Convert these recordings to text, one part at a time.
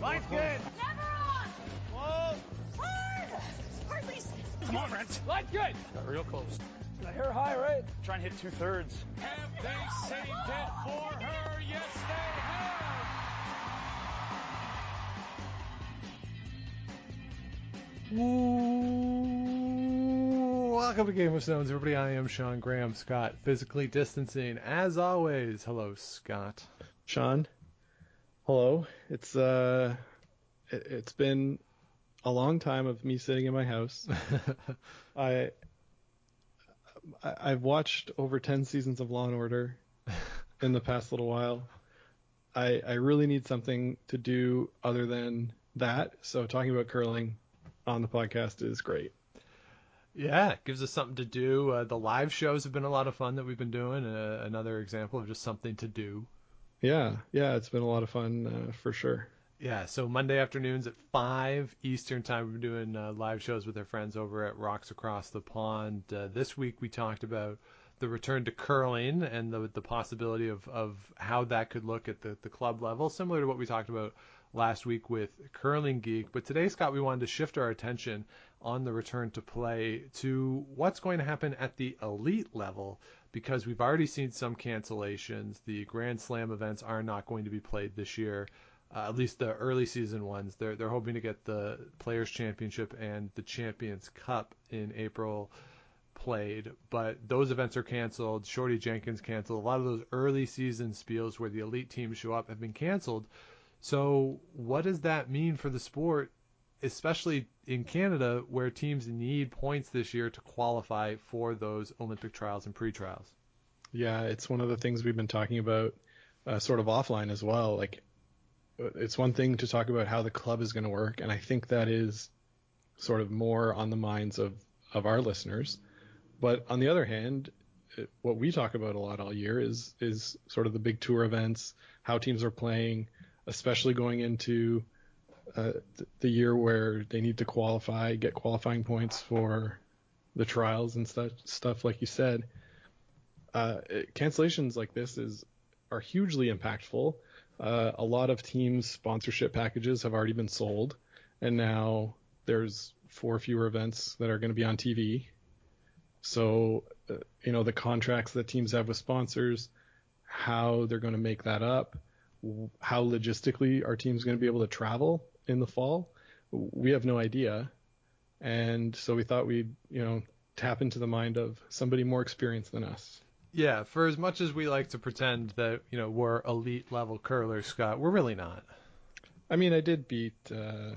Line's good. Never on. Whoa. Hard. Hard, Lisa. Come on, Brent. Line's good. Got real close. The hair high, right? Try and hit two thirds. Have they saved it for her? Yes, they have. Welcome to Game of Stones, everybody. I am Sean Graham, Scott, physically distancing as always. Hello, Scott. Sean. Hello. It's uh, it, it's been a long time of me sitting in my house. I, I I've watched over ten seasons of Law and Order in the past little while. I I really need something to do other than that. So talking about curling on the podcast is great. Yeah, it gives us something to do. Uh, the live shows have been a lot of fun that we've been doing. Uh, another example of just something to do. Yeah, yeah, it's been a lot of fun uh, for sure. Yeah, so Monday afternoons at 5 Eastern Time, we're doing uh, live shows with our friends over at Rocks Across the Pond. Uh, this week we talked about the return to curling and the, the possibility of, of how that could look at the, the club level, similar to what we talked about last week with Curling Geek. But today, Scott, we wanted to shift our attention on the return to play to what's going to happen at the elite level because we've already seen some cancellations. The Grand Slam events are not going to be played this year. Uh, at least the early season ones. They're they're hoping to get the Players Championship and the Champions Cup in April played, but those events are canceled. Shorty Jenkins canceled. A lot of those early season spiels where the elite teams show up have been canceled. So what does that mean for the sport, especially in Canada, where teams need points this year to qualify for those Olympic trials and pre-trials? Yeah, it's one of the things we've been talking about, uh, sort of offline as well. Like, it's one thing to talk about how the club is going to work, and I think that is sort of more on the minds of of our listeners. But on the other hand, what we talk about a lot all year is is sort of the big tour events, how teams are playing, especially going into uh, the year where they need to qualify, get qualifying points for the trials and stuff, stuff like you said. Uh, cancellations like this is are hugely impactful. Uh, a lot of teams' sponsorship packages have already been sold, and now there's four fewer events that are going to be on TV. So, uh, you know, the contracts that teams have with sponsors, how they're going to make that up, how logistically our team's going to be able to travel in the fall, we have no idea. And so we thought we'd, you know, tap into the mind of somebody more experienced than us. Yeah, for as much as we like to pretend that you know we're elite level curlers, Scott, we're really not. I mean, I did beat uh,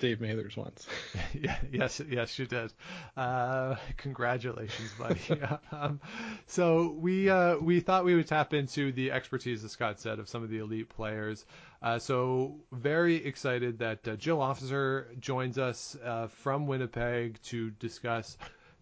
Dave Mathers once. yeah, yes, yes, you did. Uh, congratulations, buddy. um, so we uh, we thought we would tap into the expertise, as Scott said, of some of the elite players. Uh, so very excited that uh, Jill Officer joins us uh, from Winnipeg to discuss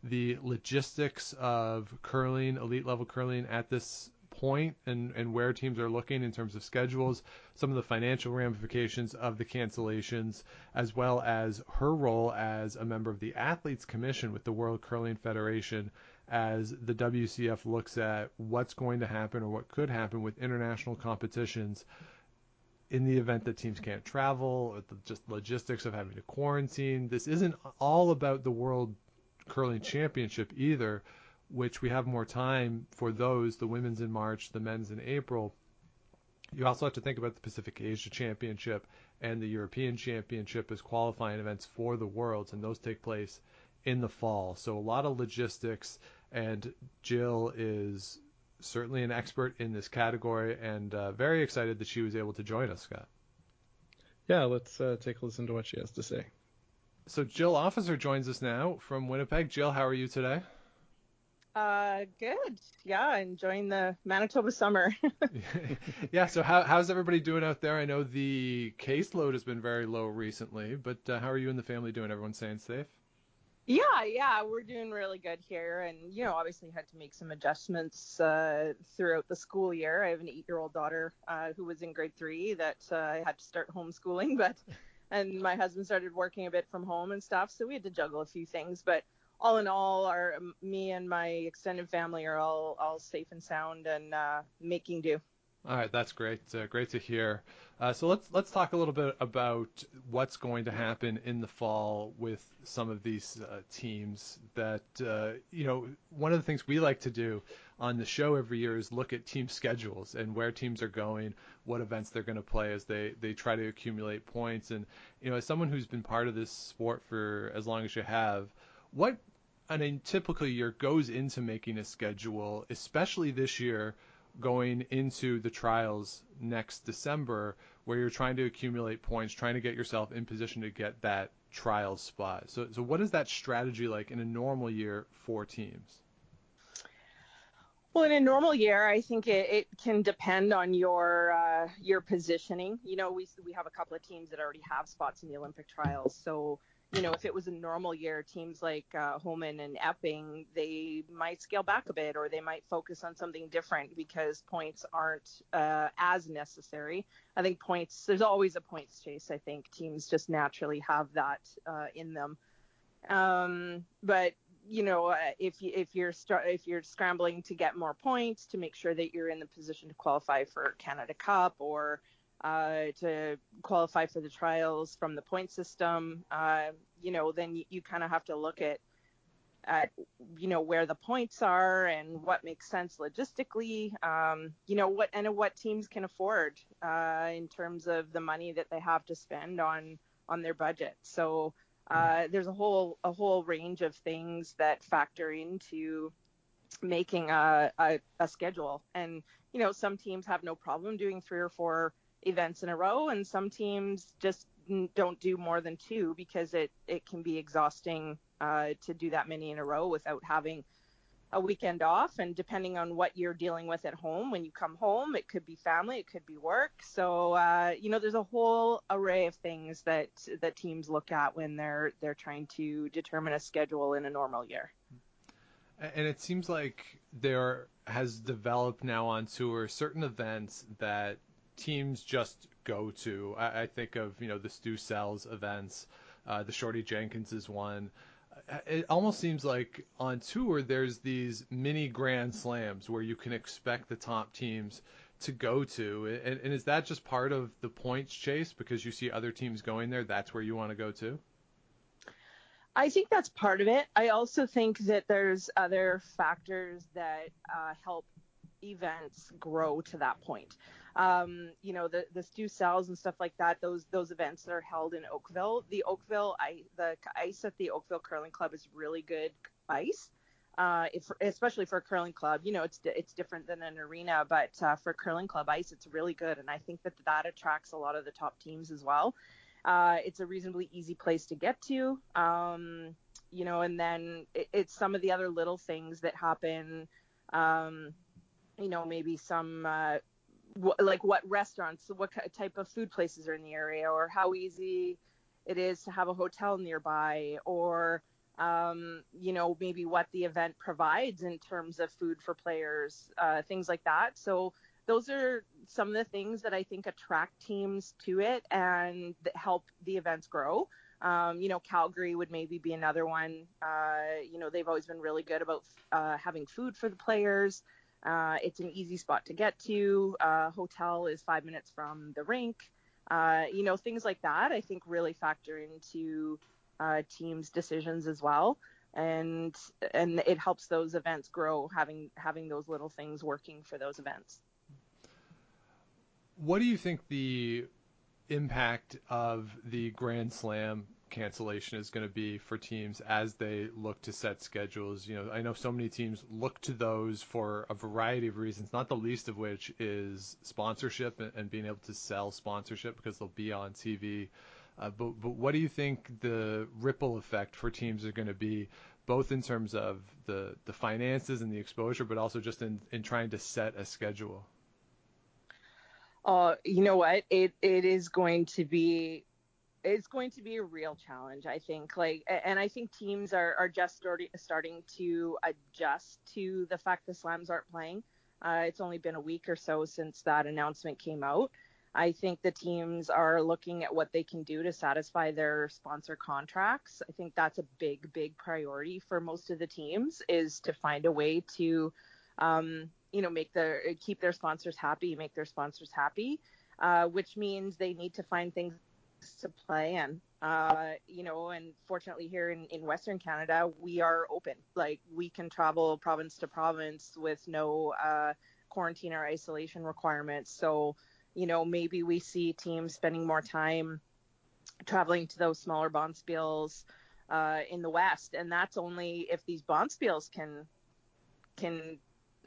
the logistics of curling, elite level curling at this point and, and where teams are looking in terms of schedules, some of the financial ramifications of the cancellations, as well as her role as a member of the Athletes Commission with the World Curling Federation as the WCF looks at what's going to happen or what could happen with international competitions in the event that teams can't travel, just logistics of having to quarantine. This isn't all about the World Curling Championship either, which we have more time for those, the women's in March, the men's in April. You also have to think about the Pacific Asia Championship and the European Championship as qualifying events for the Worlds, and those take place in the fall. So a lot of logistics, and Jill is certainly an expert in this category, and uh, very excited that she was able to join us, Scott. Yeah, let's uh, take a listen to what she has to say. So Jill Officer joins us now from Winnipeg. Jill, how are you today? Uh, good. Yeah, enjoying the Manitoba summer. yeah. So how, how's everybody doing out there? I know the caseload has been very low recently, but uh, how are you and the family doing? Everyone staying safe? yeah, yeah, we're doing really good here, and you know, obviously had to make some adjustments uh, throughout the school year. I have an eight-year-old daughter uh, who was in grade three that uh, I had to start homeschooling, but and my husband started working a bit from home and stuff, so we had to juggle a few things, but all in all, our me and my extended family are all all safe and sound and uh, making do. All right, that's great. Uh, great to hear. Uh, so let's let's talk a little bit about what's going to happen in the fall with some of these uh, teams. That uh, you know, one of the things we like to do on the show every year is look at team schedules and where teams are going, what events they're going to play as they they try to accumulate points. And you know, as someone who's been part of this sport for as long as you have, what on a typical year goes into making a schedule, especially this year going into the trials next December where you're trying to accumulate points, trying to get yourself in position to get that trial spot. So, so what is that strategy like in a normal year for teams? Well, in a normal year, I think it, it can depend on your uh, your positioning. You know, we we have a couple of teams that already have spots in the Olympic trials, so you know, if it was a normal year, teams like uh, Homan and Epping, they might scale back a bit or they might focus on something different because points aren't uh, as necessary. I think points, there's always a points chase. I think teams just naturally have that uh, in them. Um, but you know, uh, if if you're if you're scrambling to get more points to make sure that you're in the position to qualify for Canada Cup or uh, to qualify for the trials from the point system, uh, you know, then you, you kind of have to look at at you know where the points are and what makes sense logistically um, you know what and what teams can afford uh, in terms of the money that they have to spend on on their budget. So uh, there's a whole a whole range of things that factor into making a, a, a schedule. And you know some teams have no problem doing three or four events in a row, and some teams just don't do more than two because it it can be exhausting uh, to do that many in a row without having a weekend off. And depending on what you're dealing with at home, when you come home, it could be family, it could be work. So uh, you know, there's a whole array of things that that teams look at when they're they're trying to determine a schedule in a normal year. And it seems like there has developed now on tour certain events that teams just go to. I, I think of you know the Stu Sells events, uh, the Shorty Jenkins is one. Uh, it almost seems like on tour there's these mini grand slams where you can expect the top teams to go to, and, and is that just part of the points chase because you see other teams going there? That's where you want to go to. I think that's part of it. I also think that there's other factors that uh, help events grow to that point um, you know, the the Stu Sells and stuff like that. Those those events that are held in Oakville. The Oakville, I the ice at the Oakville Curling Club is really good ice. Uh, if, especially for a curling club, you know, it's it's different than an arena, but uh, for curling club ice, it's really good, and I think that that attracts a lot of the top teams as well. Uh, it's a reasonably easy place to get to, um, you know, and then it, it's some of the other little things that happen. Um, you know, maybe some uh, like what restaurants, what type of food places are in the area, or how easy it is to have a hotel nearby, or um, you know maybe what the event provides in terms of food for players, uh, things like that. So those are some of the things that I think attract teams to it and help the events grow. Um, you know, Calgary would maybe be another one. Uh, you know, they've always been really good about uh, having food for the players. Uh, it's an easy spot to get to. Uh, hotel is five minutes from the rink. Uh, you know, things like that I think really factor into uh, teams' decisions as well, and and it helps those events grow having having those little things working for those events. What do you think the impact of the Grand Slam cancellation is going to be for teams as they look to set schedules. You know, I know so many teams look to those for a variety of reasons, not the least of which is sponsorship and, and being able to sell sponsorship because they'll be on TV. Uh, but, but what do you think the ripple effect for teams are going to be, both in terms of the, the finances and the exposure, but also just in, in trying to set a schedule? Uh, you know what? It it is going to be it's going to be a real challenge, I think. Like, and I think teams are, are just starting starting to adjust to the fact the Slams aren't playing. Uh, it's only been a week or so since that announcement came out. I think the teams are looking at what they can do to satisfy their sponsor contracts. I think that's a big, big priority for most of the teams is to find a way to, um, you know make their keep their sponsors happy, make their sponsors happy, uh, which means they need to find things to play. Uh, you know, and fortunately here in, in Western Canada, we are open. Like we can travel province to province with no uh, quarantine or isolation requirements. So, you know, maybe we see teams spending more time traveling to those smaller bonspiels uh, in the West, and that's only if these bonspiels can can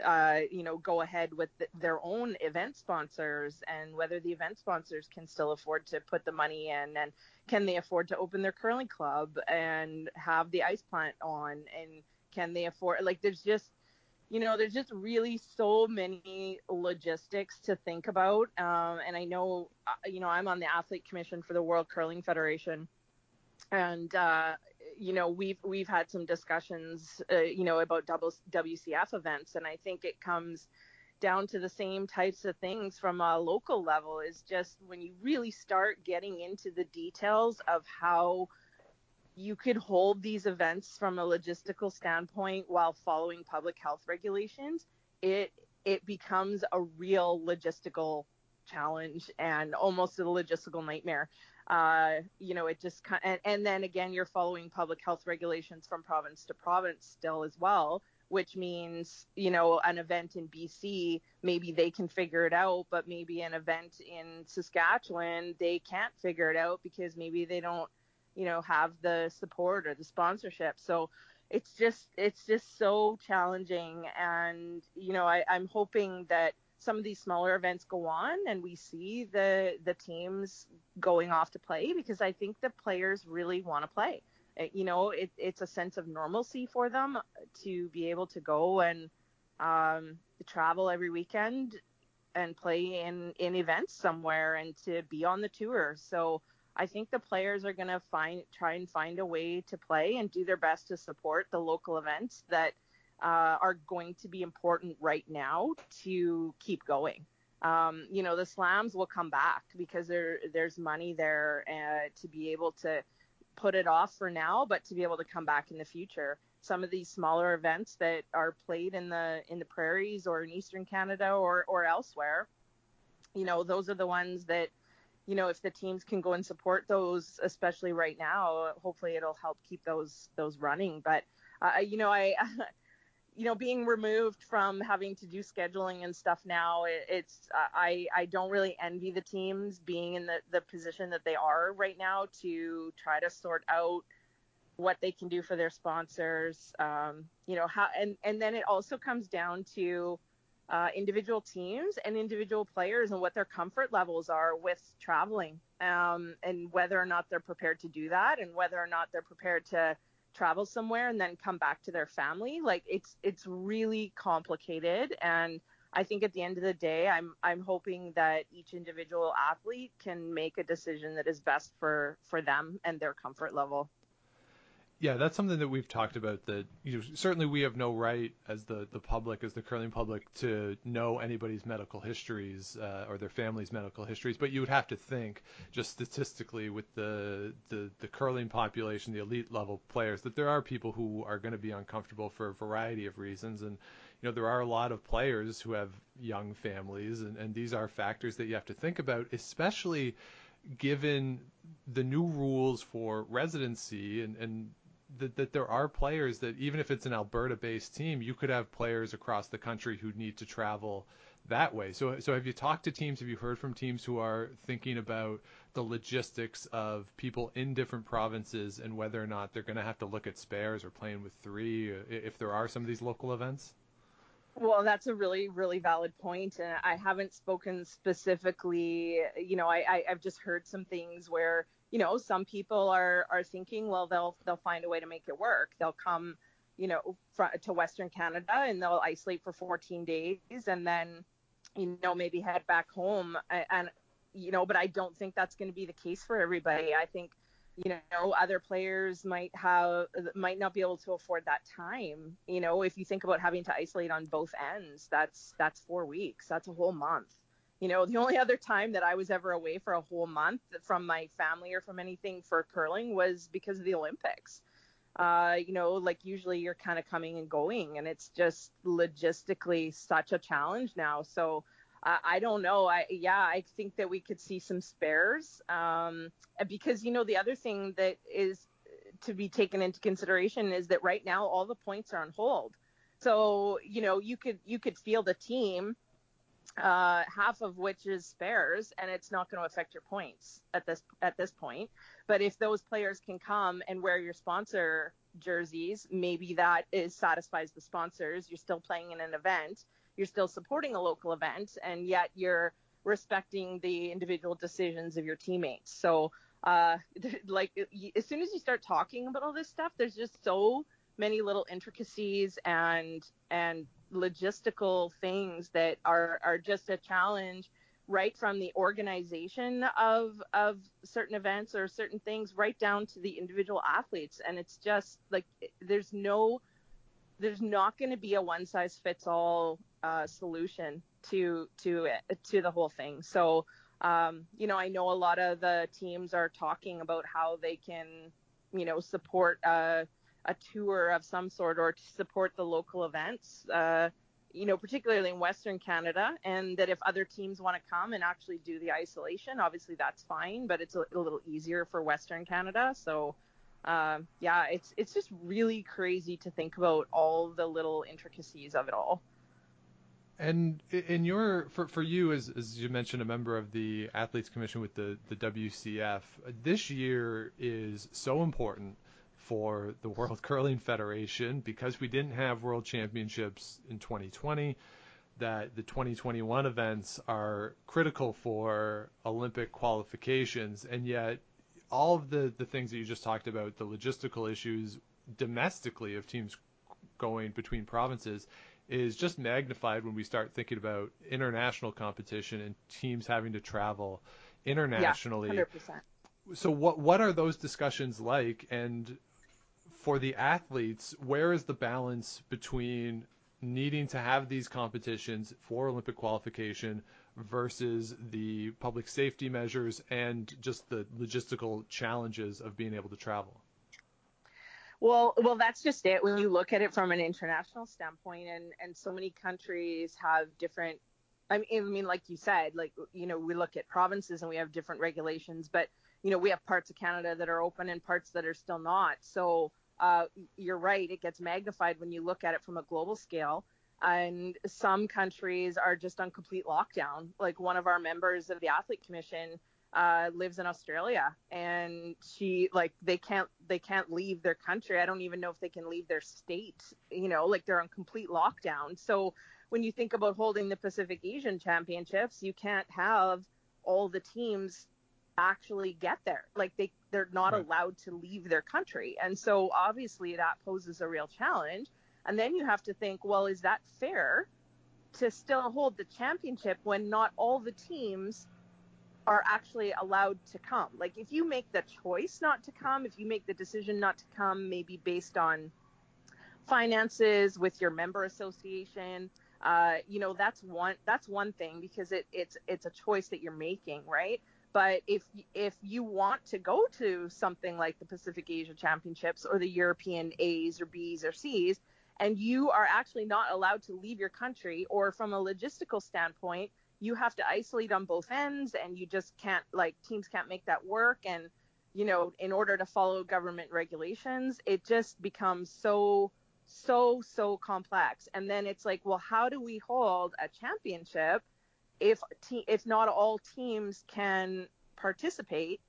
uh, you know go ahead with the, their own event sponsors and whether the event sponsors can still afford to put the money in and can they afford to open their curling club and have the ice plant on and can they afford like there's just you know there's just really so many logistics to think about um, and i know uh, you know i'm on the athlete commission for the world curling federation and uh, you know we've we've had some discussions uh, you know about double WCF events and I think it comes down to the same types of things from a local level is just when you really start getting into the details of how you could hold these events from a logistical standpoint while following public health regulations it it becomes a real logistical challenge and almost a logistical nightmare uh, you know, it just kind and, and then again, you're following public health regulations from province to province still as well, which means, you know, an event in BC, maybe they can figure it out, but maybe an event in Saskatchewan, they can't figure it out because maybe they don't, you know, have the support or the sponsorship. So it's just, it's just so challenging. And, you know, I, I'm hoping that some of these smaller events go on and we see the the teams going off to play because I think the players really want to play. You know, it, it's a sense of normalcy for them to be able to go and um, travel every weekend and play in in events somewhere and to be on the tour. So I think the players are going to find try and find a way to play and do their best to support the local events that uh, are going to be important right now to keep going. Um, you know, the slams will come back because there there's money there uh, to be able to put it off for now, but to be able to come back in the future. Some of these smaller events that are played in the in the prairies or in eastern Canada or or elsewhere, you know, those are the ones that you know if the teams can go and support those especially right now hopefully it'll help keep those those running but uh, you know i you know, being removed from having to do scheduling and stuff now, it, it's I I don't really envy the teams being in the the position that they are right now to try to sort out what they can do for their sponsors. Um, you know how and and then it also comes down to uh, individual teams and individual players and what their comfort levels are with traveling um, and whether or not they're prepared to do that and whether or not they're prepared to travel somewhere and then come back to their family like it's it's really complicated. And I think at the end of the day I'm I'm hoping that each individual athlete can make a decision that is best for for them and their comfort level yeah, that's something that we've talked about. That you know, certainly we have no right as the the public, as the curling public, to know anybody's medical histories uh, or their family's medical histories. But you would have to think, just statistically, with the the the curling population, the elite level players, that there are people who are going to be uncomfortable for a variety of reasons, and you know there are a lot of players who have young families, and, and these are factors that you have to think about, especially given the new rules for residency and, and that, that there are players that even if it's an Alberta-based team, you could have players across the country who need to travel that way. So, so have you talked to teams? Have you heard from teams who are thinking about the logistics of people in different provinces and whether or not they're going to have to look at spares or playing with three uh, if there are some of these local events? Well, that's a really, really valid point, and I haven't spoken specifically. You know, I, I I've just heard some things where you know, some people are are thinking, well, they'll they'll find a way to make it work. They'll come, you know, fr- to Western Canada and they'll isolate for 14 days and then, you know, maybe head back home. And, and you know, but I don't think that's going to be the case for everybody. I think, you know, other players might have might not be able to afford that time. You know, if you think about having to isolate on both ends, that's that's four weeks. That's a whole month you know, the only other time that I was ever away for a whole month from my family or from anything for curling was because of the Olympics. uh, you know, like usually you're kind of coming and going, and it's just logistically such a challenge now. So uh, I don't know. I yeah, I think that we could see some spares um, because you know the other thing that is to be taken into consideration is that right now all the points are on hold. So you know you could you could field a team uh, half of which is spares, and it's not going to affect your points at this at this point. But if those players can come and wear your sponsor jerseys, maybe that is satisfies the sponsors. You're still playing in an event, you're still supporting a local event, and yet you're respecting the individual decisions of your teammates. So, uh, like as soon as you start talking about all this stuff, there's just so many little intricacies and and logistical things that are are just a challenge right from the organization of of certain events or certain things right down to the individual athletes. And it's just like there's no there's not going to be a one size fits all uh, solution to to it, to the whole thing. So um, you know i know a lot of the teams are talking about how they can you know support uh, a tour of some sort or to support the local events, uh, you know, particularly in Western Canada, and that if other teams want to come and actually do the isolation, obviously that's fine, but it's a, a little easier for Western Canada. So, um, yeah, it's it's just really crazy to think about all the little intricacies of it all. And in your for for you as as you mentioned a member of the athletes commission with the the WCF this year is so important for the World Curling Federation because we didn't have World Championships in 2020. That the 2021 events are critical for Olympic qualifications, and yet all of the, the things that you just talked about, the logistical issues domestically of teams going between provinces, is just magnified when we start thinking about international competition and teams having to travel internationally. Yeah, 100%. So what what are those discussions like and for the athletes, where is the balance between needing to have these competitions for Olympic qualification versus the public safety measures and just the logistical challenges of being able to travel? Well, well, that's just it. When you look at it from an international standpoint, and and so many countries have different. I mean, I mean, like you said, like you know, we look at provinces and we have different regulations, but you know, we have parts of Canada that are open and parts that are still not. So uh, you're right, it gets magnified when you look at it from a global scale. And some countries are just on complete lockdown. Like one of our members of the Athlete Commission uh, lives in Australia, and she like they can't they can't leave their country. I don't even know if they can leave their state. You know, like they're on complete lockdown. So when you think about holding the Pacific Asian Championships, you can't have all the teams actually get there. Like they they're not right. allowed to leave their country. And so obviously that poses a real challenge. And then you have to think, well, is that fair to still hold the championship when not all the teams are actually allowed to come? Like if you make the choice not to come, if you make the decision not to come maybe based on finances with your member association, uh, you know that's one that's one thing because it, it's it's a choice that you're making, right? But if if you want to go to something like the Pacific Asia Championships or the European A's or B's or C's, and you are actually not allowed to leave your country, or from a logistical standpoint, you have to isolate on both ends, and you just can't like teams can't make that work, and you know in order to follow government regulations, it just becomes so so so complex. And then it's like, well, how do we hold a championship? If te- if not all teams can participate,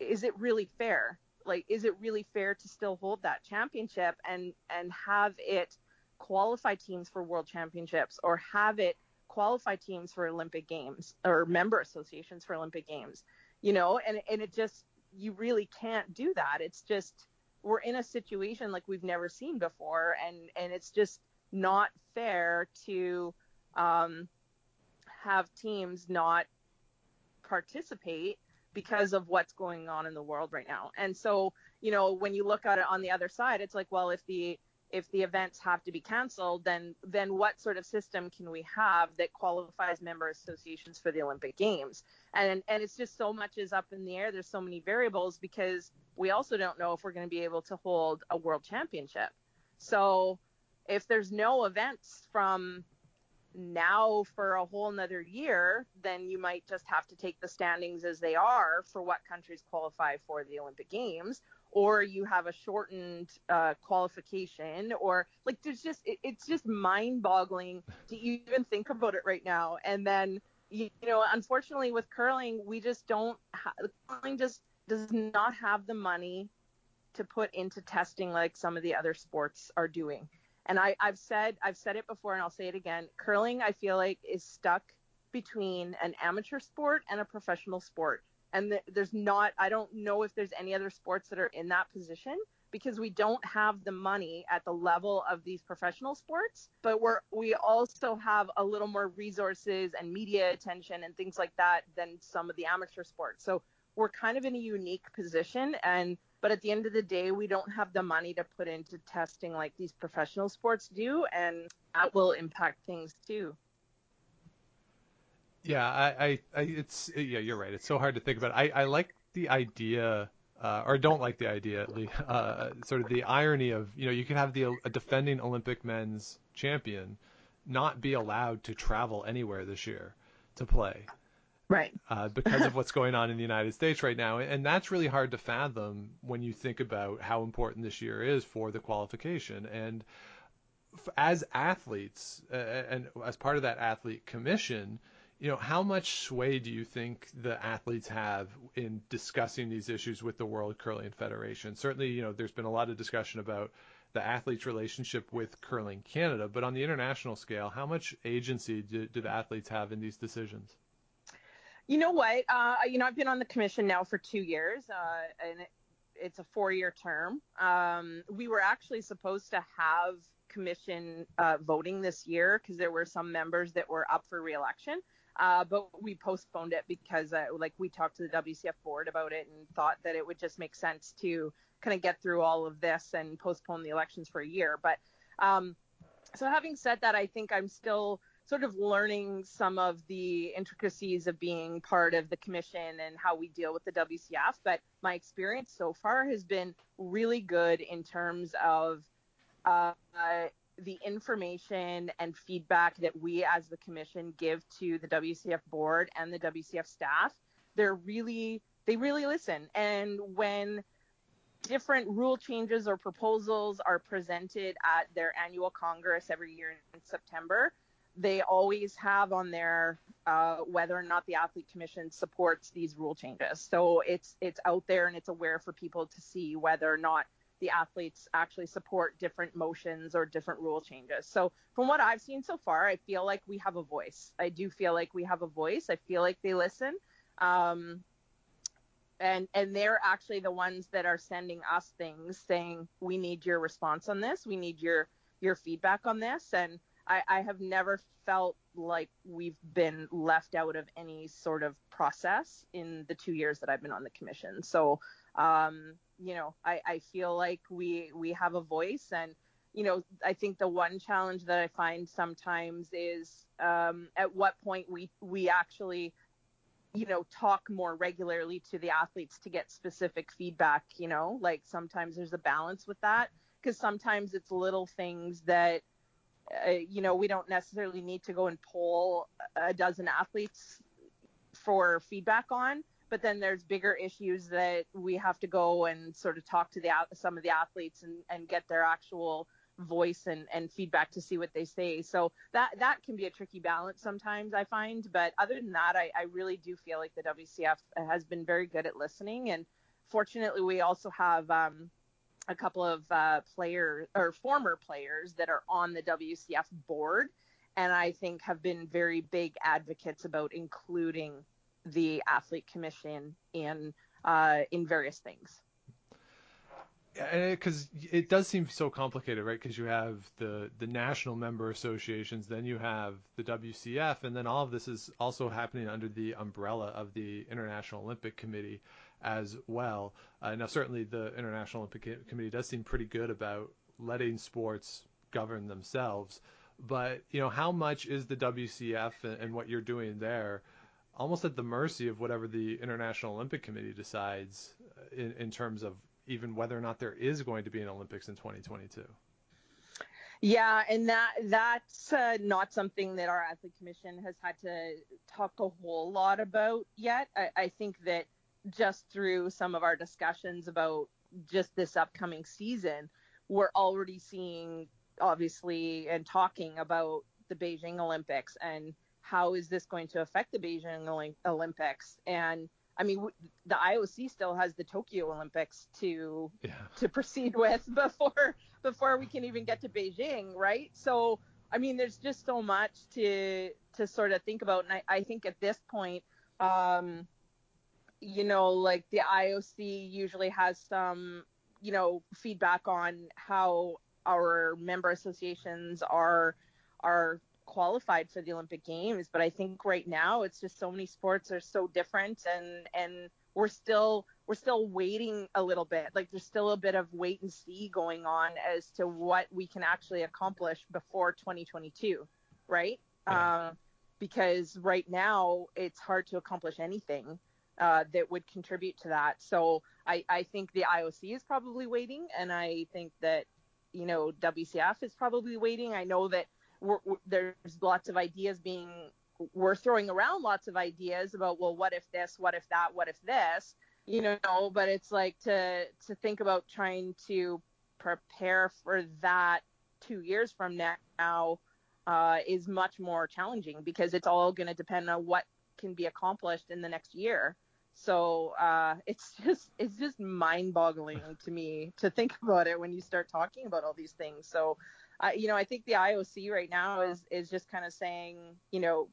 is it really fair? Like, is it really fair to still hold that championship and and have it qualify teams for world championships or have it qualify teams for Olympic games or member associations for Olympic games? You know, and and it just you really can't do that. It's just we're in a situation like we've never seen before, and and it's just not fair to um, have teams not participate because of what's going on in the world right now. And so, you know, when you look at it on the other side, it's like, well, if the if the events have to be canceled, then then what sort of system can we have that qualifies member associations for the Olympic Games? And and it's just so much is up in the air. There's so many variables because we also don't know if we're going to be able to hold a world championship. So if there's no events from now for a whole another year, then you might just have to take the standings as they are for what countries qualify for the Olympic Games, or you have a shortened uh, qualification, or like there's just it, it's just mind-boggling to even think about it right now. And then you, you know, unfortunately with curling, we just don't ha- curling just does not have the money to put into testing like some of the other sports are doing. And I, I've said I've said it before and I'll say it again. Curling I feel like is stuck between an amateur sport and a professional sport. And th- there's not I don't know if there's any other sports that are in that position because we don't have the money at the level of these professional sports, but we're we also have a little more resources and media attention and things like that than some of the amateur sports. So we're kind of in a unique position and but at the end of the day we don't have the money to put into testing like these professional sports do and that will impact things too. Yeah I, I, I it's yeah you're right. It's so hard to think about. I i like the idea uh, or don't like the idea at least uh, sort of the irony of you know you can have the a defending olympic men's champion not be allowed to travel anywhere this year to play right uh, because of what's going on in the United States right now. And that's really hard to fathom when you think about how important this year is for the qualification. And as athletes, uh, and as part of that athlete commission, you know, how much sway do you think the athletes have in discussing these issues with the World Curling Federation? Certainly, you know, there's been a lot of discussion about the athletes' relationship with Curling Canada, but on the international scale, how much agency do, do the athletes have in these decisions? You know what? Uh, you know, I've been on the commission now for two years, uh, and it, it's a four-year term. Um, we were actually supposed to have commission uh, voting this year because there were some members that were up for reelection, uh, but we postponed it because, uh, like, we talked to the WCF board about it and thought that it would just make sense to kind of get through all of this and postpone the elections for a year. But um, so, having said that, I think I'm still sort of learning some of the intricacies of being part of the commission and how we deal with the WCF. But my experience so far has been really good in terms of uh, the information and feedback that we as the commission give to the WCF board and the WCF staff. They're really, they really listen. And when different rule changes or proposals are presented at their annual congress every year in September, they always have on there uh, whether or not the athlete commission supports these rule changes. So it's it's out there and it's aware for people to see whether or not the athletes actually support different motions or different rule changes. So from what I've seen so far, I feel like we have a voice. I do feel like we have a voice. I feel like they listen. Um, and and they're actually the ones that are sending us things saying we need your response on this. We need your your feedback on this and I, I have never felt like we've been left out of any sort of process in the two years that I've been on the commission. So, um, you know, I, I feel like we we have a voice, and you know, I think the one challenge that I find sometimes is um, at what point we we actually you know talk more regularly to the athletes to get specific feedback you know like sometimes there's a balance with that because sometimes it's little things that uh, you know, we don't necessarily need to go and poll a dozen athletes for feedback on, but then there's bigger issues that we have to go and sort of talk to the some of the athletes and, and get their actual voice and, and feedback to see what they say. So that that can be a tricky balance sometimes I find. But other than that, I, I really do feel like the WCF has been very good at listening. And fortunately, we also have um, a couple of uh, players or former players that are on the WCF board, and I think have been very big advocates about including the athlete commission in uh, in various things. Because it does seem so complicated, right? Because you have the the national member associations, then you have the WCF, and then all of this is also happening under the umbrella of the International Olympic Committee as well. Uh, now, certainly the International Olympic Committee does seem pretty good about letting sports govern themselves. But you know, how much is the WCF and, and what you're doing there almost at the mercy of whatever the International Olympic Committee decides uh, in, in terms of even whether or not there is going to be an Olympics in 2022? Yeah, and that that's uh, not something that our athlete commission has had to talk a whole lot about yet. I, I think that just through some of our discussions about just this upcoming season, we're already seeing obviously and talking about the Beijing Olympics and how is this going to affect the Beijing Olympics and I mean, the IOC still has the Tokyo Olympics to yeah. to proceed with before before we can even get to Beijing, right? So, I mean, there's just so much to to sort of think about, and I, I think at this point, um, you know, like the IOC usually has some, you know, feedback on how our member associations are are qualified for the Olympic Games, but I think right now it's just so many sports are so different and and we're still we're still waiting a little bit. Like there's still a bit of wait and see going on as to what we can actually accomplish before 2022, right? Yeah. Um, because right now it's hard to accomplish anything uh, that would contribute to that. So I, I think the IOC is probably waiting, and I think that you know WCF is probably waiting. I know that we're, we're, there's lots of ideas being we're throwing around lots of ideas about well what if this what if that what if this you know but it's like to to think about trying to prepare for that two years from now uh, is much more challenging because it's all going to depend on what can be accomplished in the next year so uh, it's just it's just mind-boggling to me to think about it when you start talking about all these things so you know, I think the IOC right now is is just kind of saying, you know,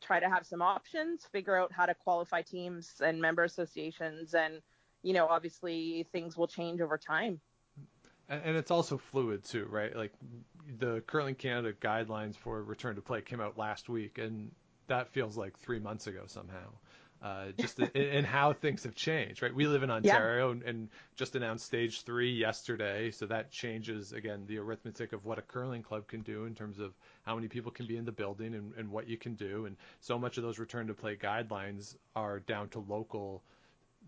try to have some options, figure out how to qualify teams and member associations, and you know, obviously things will change over time. And it's also fluid too, right? Like the Curling Canada guidelines for return to play came out last week, and that feels like three months ago somehow uh, just in, in, how things have changed, right? We live in Ontario yeah. and, and, just announced stage three yesterday, so that changes again the arithmetic of what a curling club can do in terms of how many people can be in the building and, and what you can do. And so much of those return to play guidelines are down to local.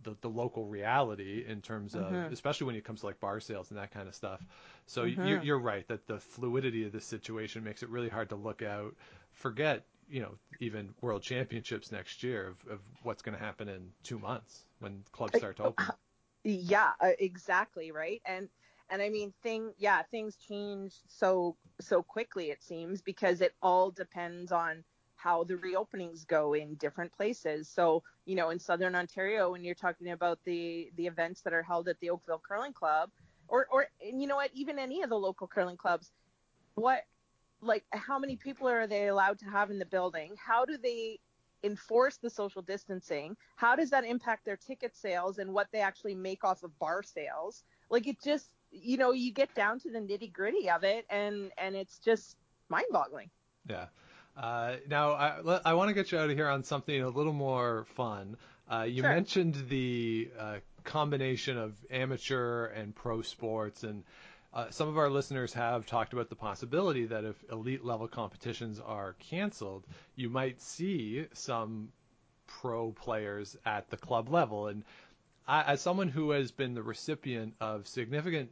The, the local reality in terms of mm-hmm. especially when it comes to like bar sales and that kind of stuff so mm-hmm. you're, you're right that the fluidity of this situation makes it really hard to look out forget you know even world championships next year of, of what's going to happen in two months when clubs start to open. Yeah, uh, exactly right. And and I mean thing yeah things change so so quickly it seems because it all depends on how the reopenings go in different places. So, you know, in Southern Ontario, when you're talking about the the events that are held at the Oakville Curling Club, or or you know what, even any of the local curling clubs, what like how many people are they allowed to have in the building? How do they enforce the social distancing? How does that impact their ticket sales and what they actually make off of bar sales? Like it just, you know, you get down to the nitty gritty of it, and and it's just mind boggling. Yeah. Uh, now I, I want to get you out of here on something a little more fun. Uh, you sure. mentioned the uh, combination of amateur and pro sports, and uh, some of our listeners have talked about the possibility that if elite level competitions are canceled, you might see some pro players at the club level. And I, as someone who has been the recipient of significant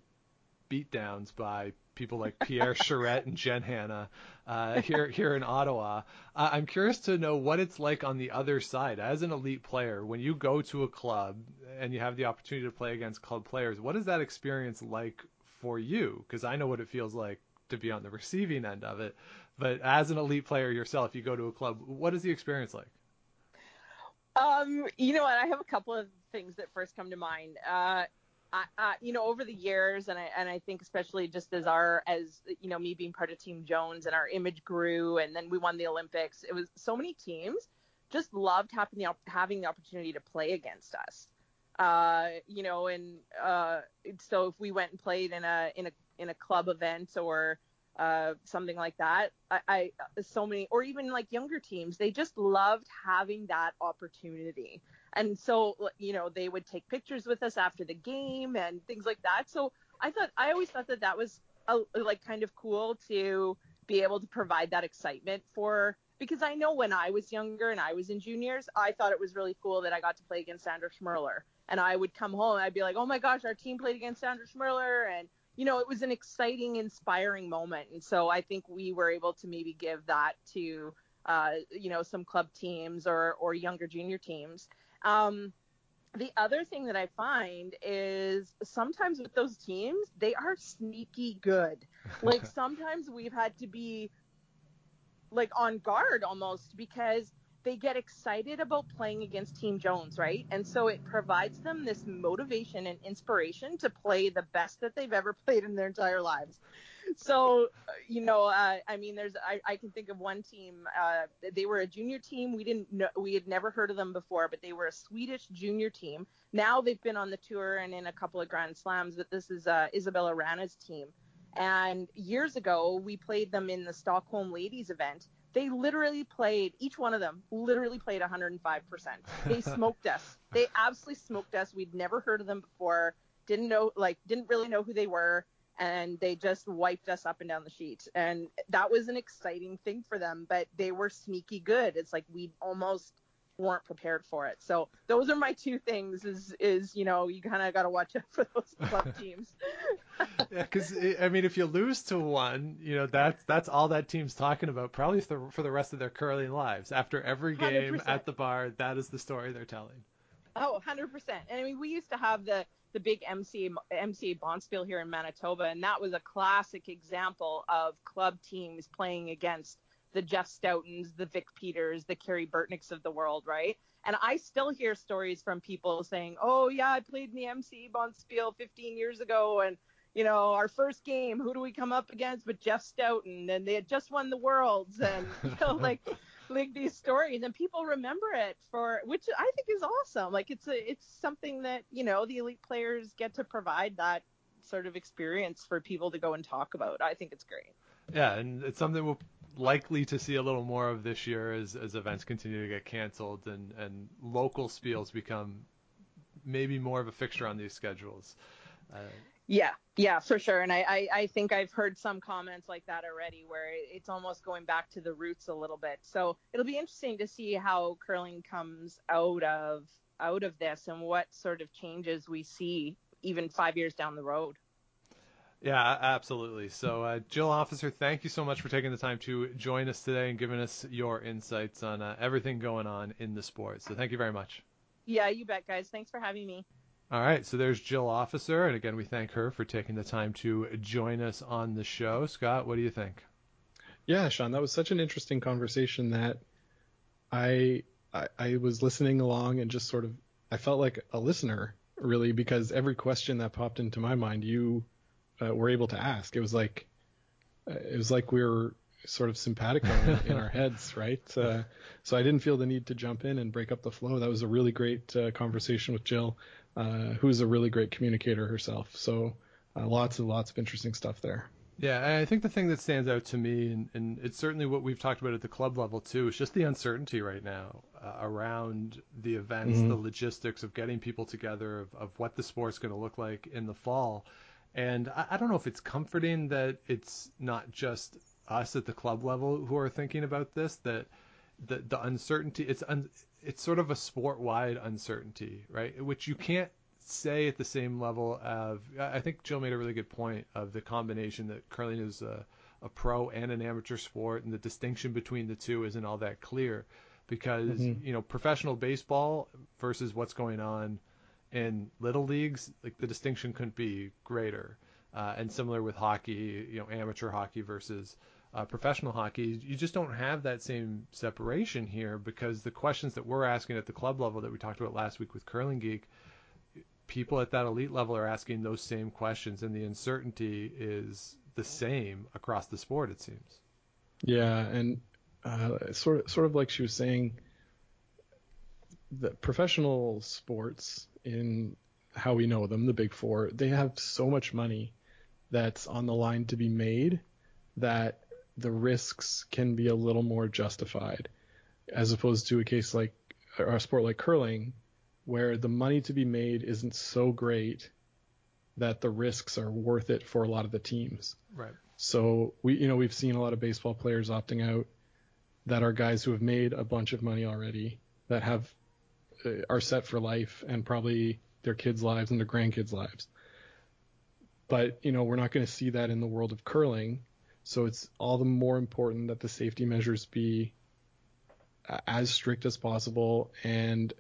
beatdowns by people like Pierre Charette and Jen Hanna uh, here here in Ottawa. Uh, I'm curious to know what it's like on the other side as an elite player when you go to a club and you have the opportunity to play against club players. What is that experience like for you because I know what it feels like to be on the receiving end of it. But as an elite player yourself, you go to a club. What is the experience like? Um, you know what? I have a couple of things that first come to mind. Uh, I, I, you know, over the years, and I and I think especially just as our as you know me being part of Team Jones and our image grew, and then we won the Olympics. It was so many teams just loved having the having the opportunity to play against us uh, you know, and uh, so if we went and played in a in a in a club event or uh, something like that, I, I so many or even like younger teams, they just loved having that opportunity, and so you know they would take pictures with us after the game and things like that. So I thought I always thought that that was uh, like kind of cool to be able to provide that excitement for because I know when I was younger and I was in juniors, I thought it was really cool that I got to play against Sandra Schmirler. And I would come home and I'd be like, oh my gosh, our team played against Sandra Schmirler. And, you know, it was an exciting, inspiring moment. And so I think we were able to maybe give that to, uh, you know, some club teams or, or younger junior teams. Um, the other thing that I find is sometimes with those teams, they are sneaky good. Like sometimes we've had to be like on guard almost because they get excited about playing against Team Jones, right? And so it provides them this motivation and inspiration to play the best that they've ever played in their entire lives. So, you know, uh, I mean, there's, I, I can think of one team. Uh, they were a junior team. We didn't know, we had never heard of them before, but they were a Swedish junior team. Now they've been on the tour and in a couple of Grand Slams. But this is uh, Isabella Wranå's team. And years ago, we played them in the Stockholm Ladies event. They literally played, each one of them literally played 105%. They smoked us. They absolutely smoked us. We'd never heard of them before. Didn't know, like, didn't really know who they were. And they just wiped us up and down the sheet. And that was an exciting thing for them, but they were sneaky good. It's like we almost weren't prepared for it. So those are my two things. Is is you know you kind of got to watch out for those club teams. yeah, because I mean, if you lose to one, you know that's that's all that team's talking about, probably for, for the rest of their curling lives. After every game 100%. at the bar, that is the story they're telling. Oh, 100%. And I mean, we used to have the the big MCA MCA Bonspiel here in Manitoba, and that was a classic example of club teams playing against the Jeff Stoughtons, the Vic Peters, the Kerry Burtnyks of the world, right? And I still hear stories from people saying, "Oh yeah, I played in the MC Bonspiel 15 years ago, and you know, our first game, who do we come up against? But Jeff Stoughton, and they had just won the Worlds, and you know, like." like these stories and people remember it for which I think is awesome. Like it's a it's something that, you know, the elite players get to provide that sort of experience for people to go and talk about. I think it's great. Yeah, and it's something we'll likely to see a little more of this year as, as events continue to get canceled and, and local spiels become maybe more of a fixture on these schedules. Uh, yeah, yeah, for sure. And I, I, I, think I've heard some comments like that already where it's almost going back to the roots a little bit. So it'll be interesting to see how curling comes out of out of this and what sort of changes we see even five years down the road. Yeah, absolutely. So, uh, Jill Officer, thank you so much for taking the time to join us today and giving us your insights on uh, everything going on in the sport. So, thank you very much. Yeah, you bet, guys. Thanks for having me. All right, so there's Jill Officer, and again, we thank her for taking the time to join us on the show. Scott, what do you think? Yeah, Sean, that was such an interesting conversation that I, I I was listening along and just sort of I felt like a listener really because every question that popped into my mind you uh, were able to ask. It was like uh, it was like we were sort of simpatico in, in our heads, right? Uh, so I didn't feel the need to jump in and break up the flow. That was a really great uh, conversation with Jill, uh, who's a really great communicator herself. So uh, lots and lots of interesting stuff there. Yeah, I think the thing that stands out to me, and, and, it's certainly what we've talked about at the club level too, is just the uncertainty right now uh, around the events, mm-hmm. the logistics of getting people together, of, of what the sport's going to look like in the fall. And I, I don't know if it's comforting that it's not just us at the club level who are thinking about this, that the, the uncertainty, it's, un, it's sort of a sport wide uncertainty, right? Which you can't say at the same level of I think Jill made a really good point of the combination that curling is a, a pro and an amateur sport and the distinction between the two isn't all that clear because mm-hmm. you know professional baseball versus what's going on in little leagues like the distinction couldn't be greater uh, and similar with hockey you know amateur hockey versus uh, professional hockey you just don't have that same separation here because the questions that we're asking at the club level that we talked about last week with curling geek people at that elite level are asking those same questions, and the uncertainty is the same across the sport. It seems. Yeah, and uh, sort of, sort of like she was saying, the professional sports in how we know them, the big four, they have so much money that's on the line to be made that the risks can be a little more justified, as opposed to a case like a sport like curling, where the money to be made isn't so great that the risks are worth it for a lot of the teams. Right. So we, you know, we've seen a lot of baseball players opting out that are guys who have made a bunch of money already that have Uh, are set for life and probably their kids' lives and their grandkids' lives. But you know, we're not going to see that in the world of curling. So it's all the more important that the safety measures be uh, as strict as possible and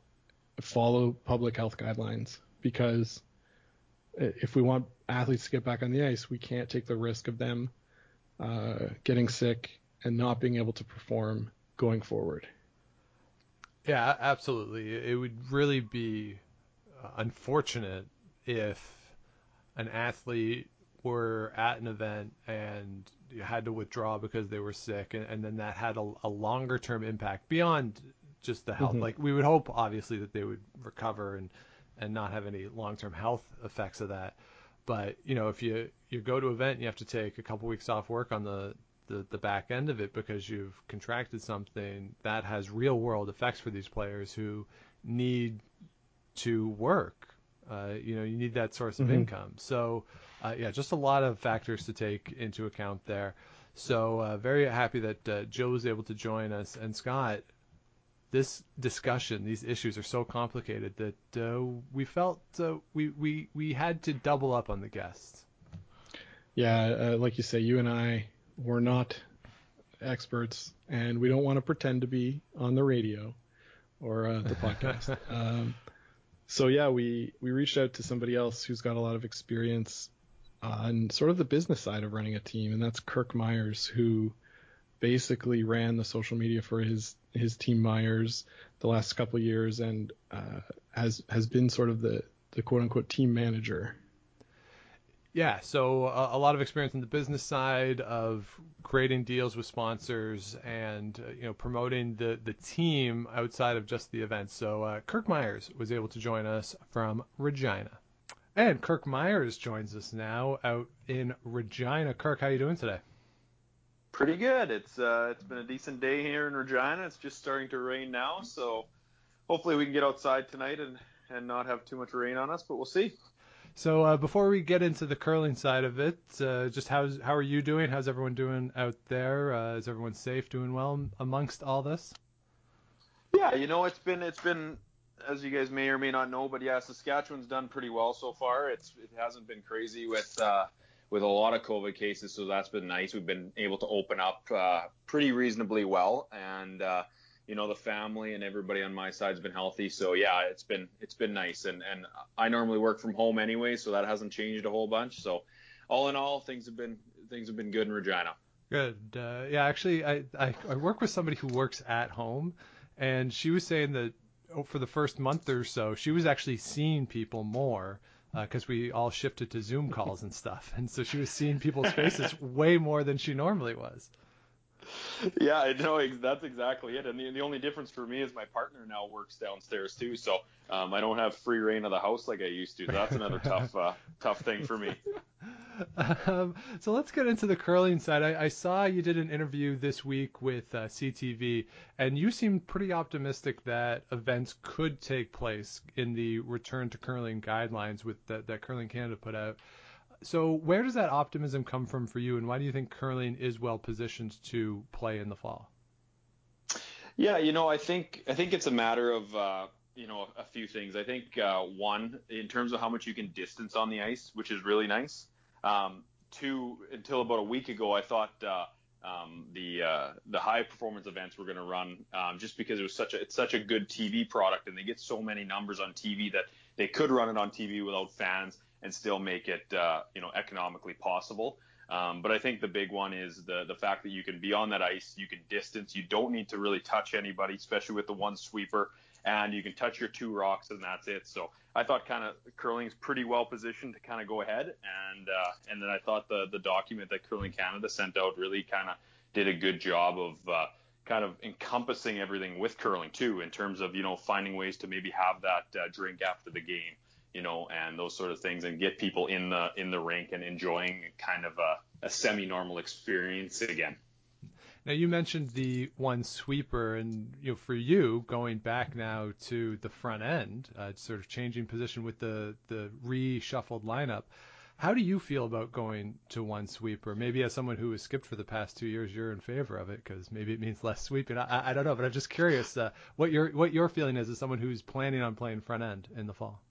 follow public health guidelines because uh, if we want athletes to get back on the ice, we can't take the risk of them uh, getting sick and not being able to perform going forward. Yeah, absolutely. It would really be uh, unfortunate if an athlete were at an event and had to withdraw because they were sick, and, and then that had a, a longer term impact beyond just the health. Mm-hmm. Like we would hope, obviously, that they would recover and and not have any long term health effects of that. But you know, if you you go to an event, and you have to take a couple weeks off work on the the, the back end of it because you've contracted something that has real world effects for these players who need to work. Uh, you know, you need that source of mm-hmm. income. So, uh, yeah, just a lot of factors to take into account there. So, uh, very happy that uh, Joe was able to join us. And Scott, this discussion, these issues are so complicated that uh, we felt uh, we, we, we had to double up on the guests. Yeah, like you say, you and I we're not experts, and we don't want to pretend to be on the radio or uh, the podcast. um, so yeah, we we reached out to somebody else who's got a lot of experience on sort of the business side of running a team, and that's Kirk Muyres, who basically ran the social media for his his team Muyres the last couple years, and uh, has has been sort of the the quote unquote team manager yeah, so a, a, lot of experience in the business side of creating deals with sponsors and uh, you know promoting the the team outside of just the event. So uh, Kirk Muyres was able to join us from Regina, and Kirk Muyres joins us now out in Regina. Kirk, how are you doing today? Pretty good. It's uh, it's been a decent day here in Regina. It's just starting to rain now, so hopefully we can get outside tonight and and not have too much rain on us. But we'll see. So uh, before we get into the curling side of it, uh, just how's how are you doing? How's everyone doing out there? Uh, is everyone safe, doing well amongst all this? Yeah, you know it's been it's been as you guys may or may not know, but yeah, Saskatchewan's done pretty well so far. It's it hasn't been crazy with uh, with a lot of COVID cases, so that's been nice. We've been able to open up uh, pretty reasonably well, and uh, you know the family and everybody on my side's been healthy. So yeah it's been it's been nice. And and I normally work from home anyway so that hasn't changed a whole bunch. So all in all things have been things have been good in Regina. Good. Uh, yeah actually I, I I work with somebody who works at home and she was saying that oh, for the first month or so she was actually seeing people more because uh, we all shifted to Zoom calls and stuff. And so she was seeing people's faces way more than she normally was yeah, I know that's exactly it. And the, the only difference for me is my partner now works downstairs too, so um, I don't have free reign of the house like I used to. So that's another tough uh, tough thing for me. Um, so let's get into the curling side. I, I, saw you did an interview this week with uh, CTV, and you seemed pretty optimistic that events could take place in the return to curling guidelines with that, that Curling Canada put out. So where does that optimism come from for you, and why do you think curling is well positioned to play in the fall? Yeah, you know, I think I think it's a matter of uh, you know a few things. I think uh, one, in terms of how much you can distance on the ice, which is really nice. Um, two, until about a week ago, I thought uh, um, the uh, the high performance events were going to run um, just because it was such a it's such a good TV product, and they get so many numbers on TV that they could run it on TV without fans and still make it uh, you know economically possible. Um, but I think the big one is the the fact that you can be on that ice, you can distance, you don't need to really touch anybody, especially with the one sweeper, and you can touch your two rocks and that's it. So I thought kind of curling's pretty well positioned to kind of go ahead, and uh, and then I thought the the document that Curling Canada sent out really kind of did a good job of. Uh, kind of encompassing everything with curling too, in terms of you know finding ways to maybe have that uh, drink after the game, you know, and those sort of things, and get people in the in the rink and enjoying kind of a, a semi-normal experience again. Now you mentioned the one sweeper, and you know, for you going back now to the front end, uh, sort of changing position with the the reshuffled lineup. How do you feel about going to one sweeper? Maybe as someone who has skipped for the past two years, you're in favor of it because maybe it means less sweeping. I, I don't know, but I'm just curious uh, what your what your feeling is as someone who's planning on playing front end in the fall.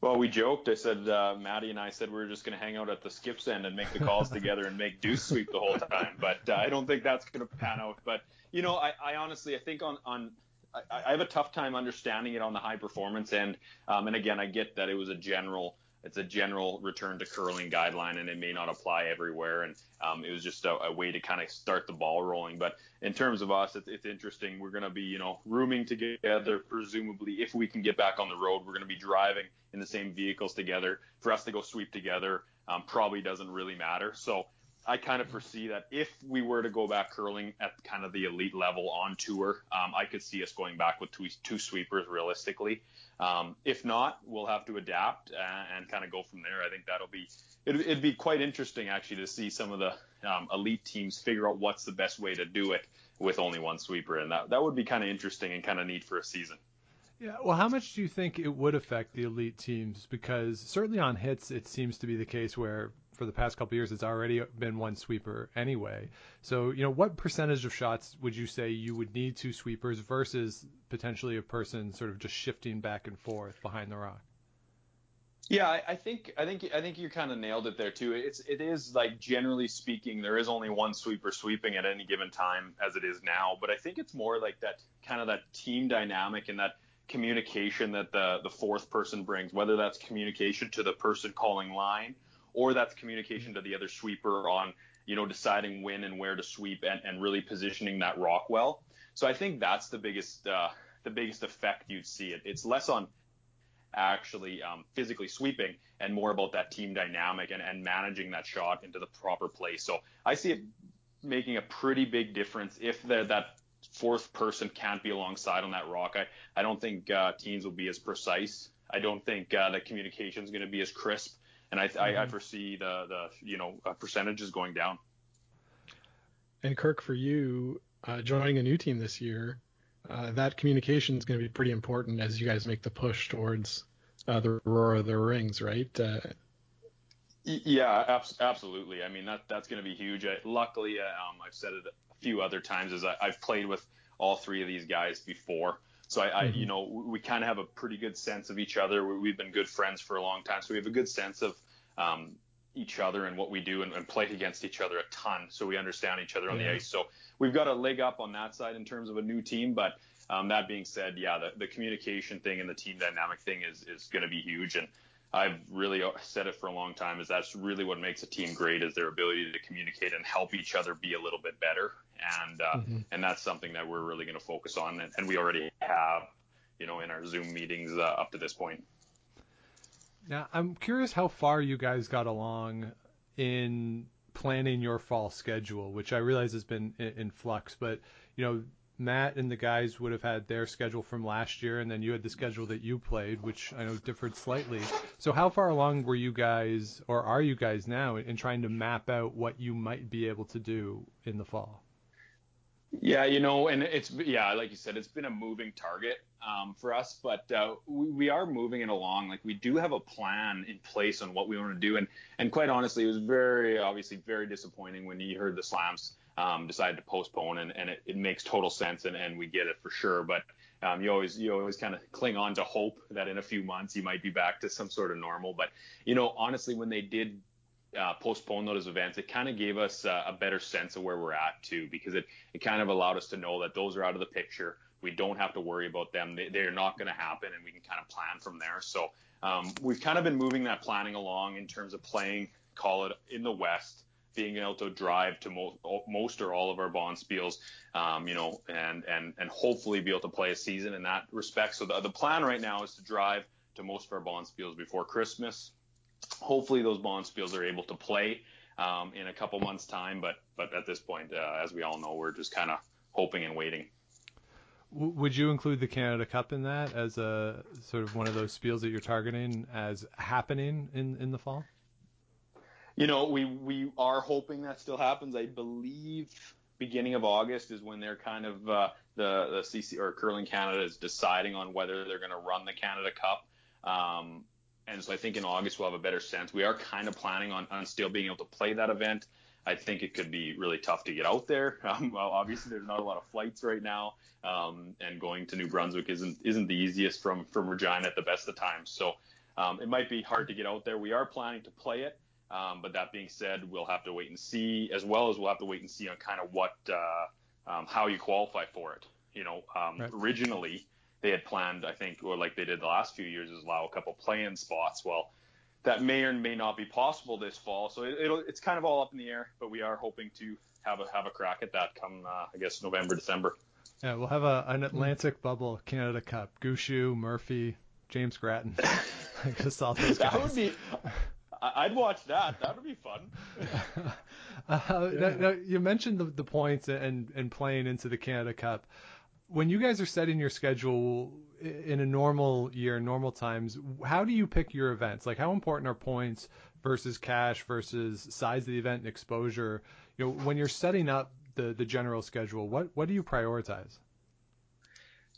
Well, we joked. I said uh, Maddie and I said we were just going to hang out at the skips end and make the calls together and make deuce sweep the whole time. But uh, I don't think that's going to pan out. But you know, I, I honestly I think on on I, I have a tough time understanding it on the high performance end. Um, and again, I get that it was a general it's a general return to curling guideline and it may not apply everywhere. And um, it was just a, a, way to kind of start the ball rolling. But in terms of us it's, it's interesting. We're going to be you know rooming together presumably if we can get back on the road we're going to be driving in the same vehicles together. For us to go sweep together um, probably doesn't really matter. So I kind of foresee that if we were to go back curling at kind of the elite level on tour, um, I could see us going back with two, two sweepers realistically. Um, if not, we'll have to adapt and, and, kind of go from there. I think that'll be it, would be quite interesting actually to see some of the um, elite teams figure out what's the best way to do it with only one sweeper, and that that would be kind of interesting and kind of neat for a season. Yeah, well, how much do you think it would affect the elite teams? Because certainly on hits, it seems to be the case where for the past couple years, it's already been one sweeper anyway. So, you know, what percentage of shots would you say you would need two sweepers versus potentially a person sort of just shifting back and forth behind the rock? Yeah, I, I think I think I think you kind of nailed it there too. It's it is like generally speaking, there is only one sweeper sweeping at any given time as it is now. But I think it's more like that kind of that team dynamic and that communication that the the fourth person brings, whether that's communication to the person calling line or that's communication to the other sweeper on you know deciding when and where to sweep and, and really positioning that rock well. So I think that's the biggest uh, the biggest effect you'd see. It it's less on actually um, physically sweeping and more about that team dynamic and, and managing that shot into the proper place. So I see it making a pretty big difference if the, that fourth person can't be alongside on that rock. I, I don't think uh, teams will be as precise. I don't think uh, the communication is going to be as crisp and I, mm-hmm. I, I, mm-hmm. foresee the the you know uh, percentages going down. And Kirk, for you uh, joining a new team this year, uh, that communication is going to be pretty important as you guys make the push towards uh, the roar of the rings, right? Uh, yeah, abs- absolutely. I mean that that's going to be huge. I, luckily, uh, um, I've said it a few other times, as I, I've played with all three of these guys before. So I, I mm-hmm. you know, we kind of have a pretty good sense of each other. We've been good friends for a long time, so we have a good sense of um, each other and what we do, and, and played against each other a ton, so we understand each other on yeah. the ice. So we've got a leg up on that side in terms of a new team. But um, that being said, yeah, the, the communication thing and the team dynamic thing is is going to be huge, and I've really said it for a long time is that's really what makes a team great is their ability to communicate and help each other be a little bit better and uh, mm-hmm. and that's something that we're really going to focus on and, and, we already have you know in our Zoom meetings uh, up to this point. Now I'm curious how far you guys got along in planning your fall schedule, which I realize has been in, in flux, but you know Matt and the guys would have had their schedule from last year, and then you had the schedule that you played, which I know differed slightly. So, how far along were you guys, or are you guys now, in trying to map out what you might be able to do in the fall? Yeah, you know, and it's yeah, like you said, it's been a moving target um, for us, but uh, we, we are moving it along. Like we do have a plan in place on what we want to do, and and quite honestly, it was very obviously very disappointing when you heard the slams um, decided to postpone, and, and it, it makes total sense, and, and we get it for sure. But um, you always you always kind of cling on to hope that in a few months you might be back to some sort of normal. But you know, honestly, when they did uh, postpone those events, it kind of gave us uh, a better sense of where we're at too, because it, it kind of allowed us to know that those are out of the picture. We don't have to worry about them. They, they're not going to happen, and we can kind of plan from there. So um, we've kind of been moving that planning along in terms of playing, call it in the West, being able to drive to most, most or all of our bonspiels, um, you know, and and and hopefully be able to play a season in that respect. So the, the plan right now is to drive to most of our bonspiels before Christmas hopefully those bonspiels are able to play um, in a couple months time. But but at this point, uh, as we all know, we're just kind of hoping and waiting. Would you include the Canada Cup in that as a sort of one of those spiels that you're targeting as happening in, in the fall? You know, we we are hoping that still happens. I believe beginning of August is when they're kind of uh, the the CC or Curling Canada is deciding on whether they're going to run the Canada Cup. Um, and so I think in August we'll have a better sense. We are kind of planning on, on still being able to play that event. I think it could be really tough to get out there. Um, well, obviously there's not a lot of flights right now, um, and going to New Brunswick isn't isn't the easiest from from Regina at the best of times. So um, it might be hard to get out there. We are planning to play it, um, but that being said, we'll have to wait and see, as well as we'll have to wait and see on kind of what uh, um, how you qualify for it. You know, um, Right. originally they had planned, I think, or like they did the last few years, is allow a couple play-in spots. Well, that may or may not be possible this fall. So it, it'll, it's kind of all up in the air, but we are hoping to have a have a crack at that come uh, I guess November December. Yeah, we'll have a, an Atlantic bubble Canada Cup. Gushue, Murphy, James Grattan. Just all those guys. That would be. I'd watch that. That would be fun. Uh, now, now, you mentioned the, the points and, and playing into the Canada Cup. When you guys are setting your schedule in a normal year, normal times, how do you pick your events? Like, how important are points versus cash versus size of the event and exposure? You know, when you're setting up the, the general schedule, what, what do you prioritize?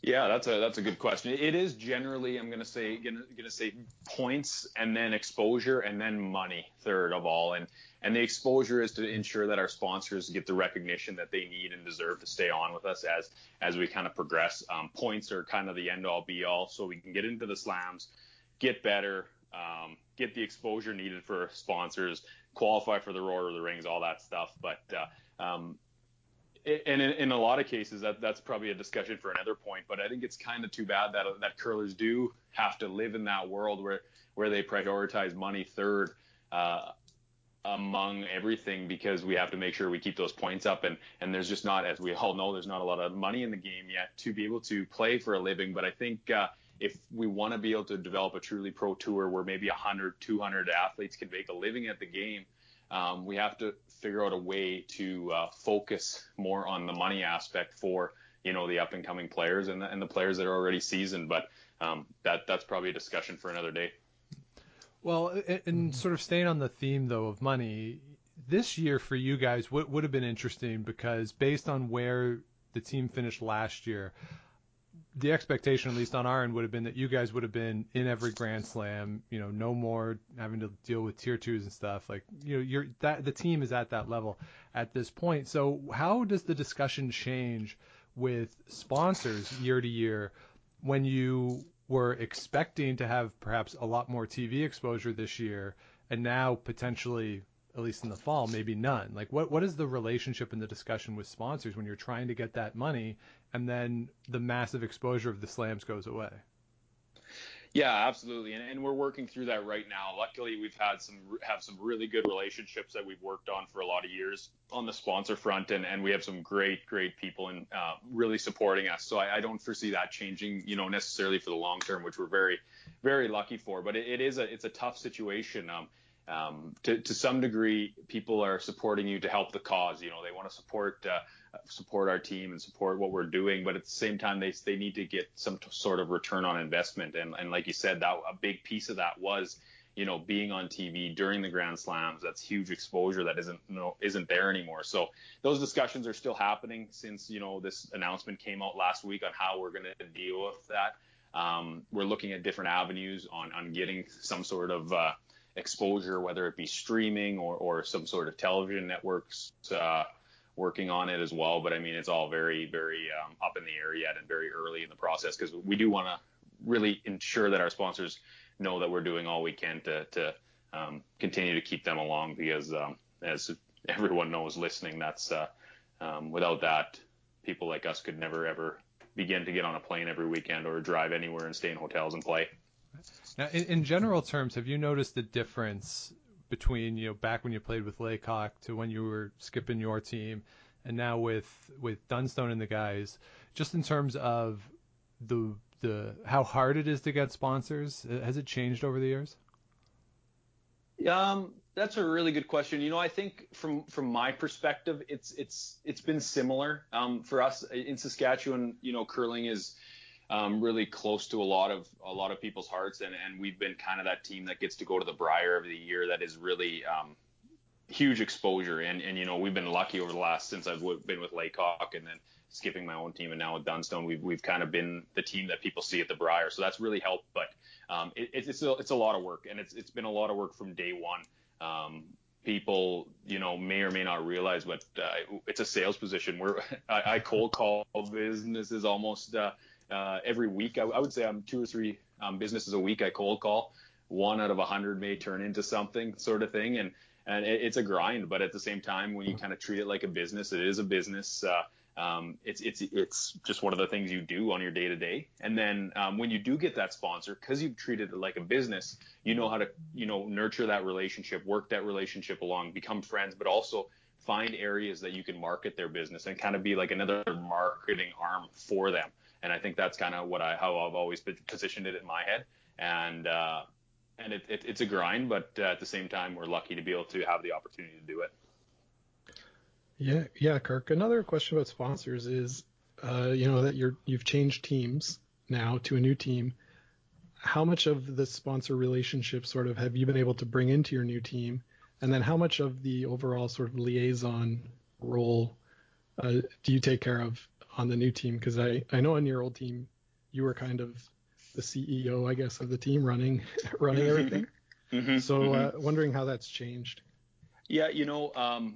Yeah, that's a that's a good question. It is generally I'm gonna say gonna gonna say points and then exposure and then money third of all. And and the exposure is to ensure that our sponsors get the recognition that they need and deserve to stay on with us as as we kind of progress. Um, points are kind of the end all be all, so we can get into the slams, get better, um, get the exposure needed for sponsors, qualify for the Roar of the Rings, all that stuff. But uh, um, and in, in a lot of cases that that's probably a discussion for another point but i think it's kind of too bad that that curlers do have to live in that world where where they prioritize money third uh, among everything because we have to make sure we keep those points up. And and there's just not as we all know there's not a lot of money in the game yet to be able to play for a living. But i think uh, if we want to be able to develop a truly pro tour where maybe 100 200 athletes can make a living at the game um, we have to figure out a way to uh, focus more on the money aspect for you know the up and coming players and the, and the players that are already seasoned. But um, that that's probably a discussion for another day. Well, and sort of staying on the theme though of money, this year for you guys would would have been interesting because based on where the team finished last year, the expectation, at least on our end, would have been that you guys would have been in every Grand Slam. You know, no more having to deal with tier twos and stuff. Like, you know, you're that the team is at that level at this point. So, how does the discussion change with sponsors year to year when you were expecting to have perhaps a lot more TV exposure this year, and now potentially, at least in the fall, maybe none? Like, what what is the relationship and the discussion with sponsors when you're trying to get that money, and then the massive exposure of the slams goes away? Yeah, absolutely, and, and we're working through that right now. Luckily, we've had some have some really good relationships that we've worked on for a lot of years on the sponsor front, and, and we have some great great people and uh, really supporting us. So I, I don't foresee that changing, you know, necessarily for the long term, which we're very very lucky for. But it, it is a it's a tough situation. Um, um, to, to some degree, people are supporting you to help the cause. You know, they want to support uh, support our team and support what we're doing, but at the same time, they they need to get some t- sort of return on investment. And and like you said, that a big piece of that was, you know, being on TV during the Grand Slams. That's huge exposure that isn't you know, isn't there anymore. So those discussions are still happening since you know this announcement came out last week on how we're going to deal with that. Um, we're looking at different avenues on on getting some sort of uh, exposure, whether it be streaming or, or some sort of television networks uh, working on it as well. But I mean, it's all very, very um, up in the air yet and very early in the process because we do want to really ensure that our sponsors know that we're doing all we can to, to um, continue to keep them along because um, as everyone knows listening, that's uh, um, without that, people like us could never ever begin to get on a plane every weekend or drive anywhere and stay in hotels and play. Now, in, in general terms, have you noticed the difference between you know back when you played with Laycock to when you were skipping your team, and now with with Dunstone and the guys, just in terms of the the how hard it is to get sponsors? Uh, Has it changed over the years? Um, that's a really good question. You know, I think from from my perspective, it's it's it's been similar. Um, for us in Saskatchewan, you know, curling is um, really close to a lot of a lot of people's hearts, and and we've been kind of that team that gets to go to the Brier every year. That is really um, huge exposure, and and you know, we've been lucky over the last since I've been with Laycock, and then skipping my own team and now with Dunstone, we've we've kind of been the team that people see at the Brier. So that's really helped. But um, it, it's a, it's a lot of work, and it's it's been a lot of work from day one. Um, people, you know, may or may not realize, but uh, it's a sales position. Where I, I cold call businesses almost uh, uh, every week. I, I, would say I'm two or three um, businesses a week. I cold call. One out of a hundred may turn into something, sort of thing, and and it, it's a grind. But at the same time, when you kind of treat it like a business, it is a business. Uh, um, it's it's it's just one of the things you do on your day to day. And then um, when you do get that sponsor, because you've treated it like a business, you know how to you know nurture that relationship, work that relationship along, become friends, but also find areas that you can market their business and kind of be like another marketing arm for them. And I think that's kind of what I how I've always positioned it in my head. And uh, and it, it, it's a grind, but uh, at the same time, we're lucky to be able to have the opportunity to do it. Yeah, yeah, Kirk. Another question about sponsors is, uh, you know, that you're you've changed teams now to a new team. How much of the sponsor relationship sort of have you been able to bring into your new team, and then how much of the overall sort of liaison role uh, do you take care of on the new team? Because I I know on your old team you were kind of the CEO, I guess, of the team running running mm-hmm. everything. Mm-hmm, so mm-hmm. Uh, wondering how that's changed. Yeah, you know, um,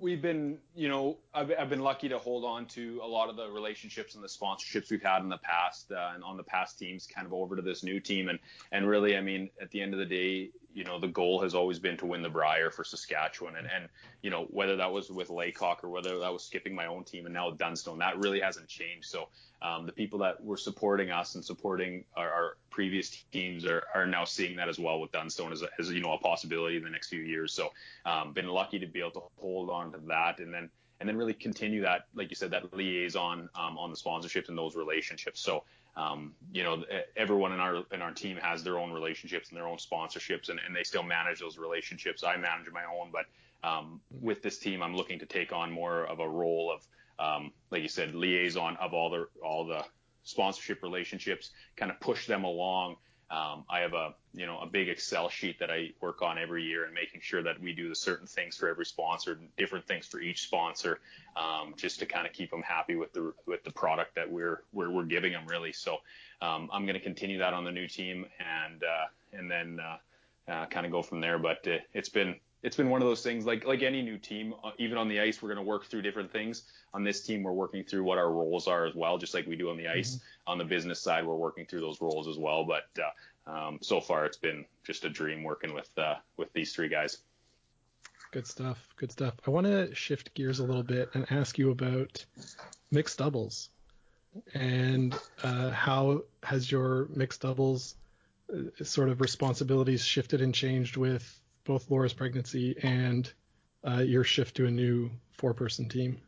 we've been, you know, I've, I've, been lucky to hold on to a lot of the relationships and the sponsorships we've had in the past uh, and on the past teams, kind of over to this new team. And and really, I mean, at the end of the day, you know, the goal has always been to win the Brier for Saskatchewan. And and you know, whether that was with Laycock or whether that was skipping my own team and now Dunstone, that really hasn't changed. So um, the people that were supporting us and supporting our, our previous teams are, are now seeing that as well with Dunstone as, a, as you know a possibility in the next few years. So um, been lucky to be able to hold on to that and then and then really continue that like you said that liaison um, on the sponsorships and those relationships. So um, you know everyone in our in our team has their own relationships and their own sponsorships and, and they still manage those relationships. I manage my own, but um, with this team, I'm looking to take on more of a role of um, like you said, liaison of all the all the sponsorship relationships, kind of push them along. Um, I have a you know a big Excel sheet that I work on every year and making sure that we do the certain things for every sponsor, different things for each sponsor, um, just to kind of keep them happy with the with the product that we're we're, we're giving them really. So um, I'm going to continue that on the new team and uh, and then uh, uh, kind of go from there. But uh, it's been it's been one of those things like like any new team uh, even on the ice we're going to work through different things. On this team we're working through what our roles are as well just like we do on the ice. Mm-hmm. on the business side we're working through those roles as well but uh, um, so far it's been just a dream working with uh, with these three guys. Good stuff good stuff. I want to shift gears a little bit and ask you about mixed doubles. And uh, how has your mixed doubles uh, sort of responsibilities shifted and changed with both Laura's pregnancy and uh, your shift to a new four-person team.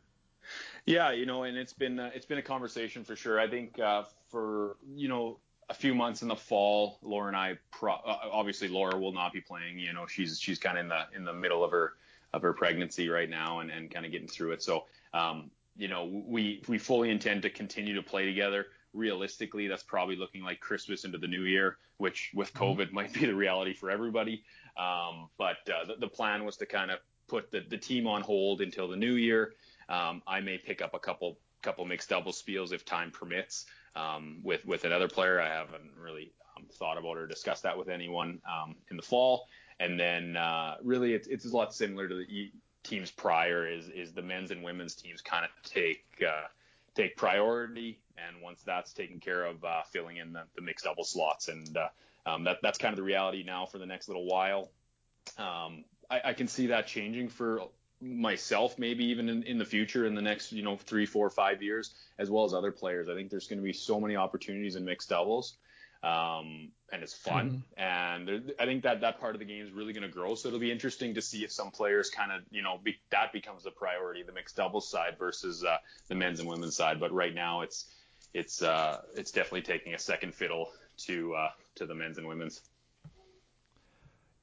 Yeah, you know, and it's been uh, it's been a conversation for sure. I think uh, for you know a few months in the fall, Laura and I pro- uh, obviously Laura will not be playing. You know, she's she's kind of in the in the middle of her of her pregnancy right now and, and kind of getting through it. So, um, you know, we we fully intend to continue to play together. Realistically, that's probably looking like Christmas into the new year, which with mm-hmm. COVID might be the reality for everybody. Um, but uh, the, the, plan was to kind of put the, the team on hold until the new year. Um, I may pick up a couple couple mixed double spiels if time permits um, with with another player. I haven't really um, thought about or discussed that with anyone um, in the fall. And then uh, really, it's it's a lot similar to the teams prior. Is is the men's and women's teams kind of take uh, take priority, and once that's taken care of, uh, filling in the, the mixed double slots and uh, um, that that's kind of the reality now for the next little while. Um, I, I, can see that changing for myself, maybe even in, in the future, in the next you know three, four, five years, as well as other players. I think there's going to be so many opportunities in mixed doubles, um, and it's fun. Mm-hmm. And there, I think that that part of the game is really going to grow. So it'll be interesting to see if some players kind of you know be, that becomes a priority, the mixed doubles side versus uh, the men's and women's side. But right now, it's it's uh, it's definitely taking a second fiddle to uh, to the men's and women's.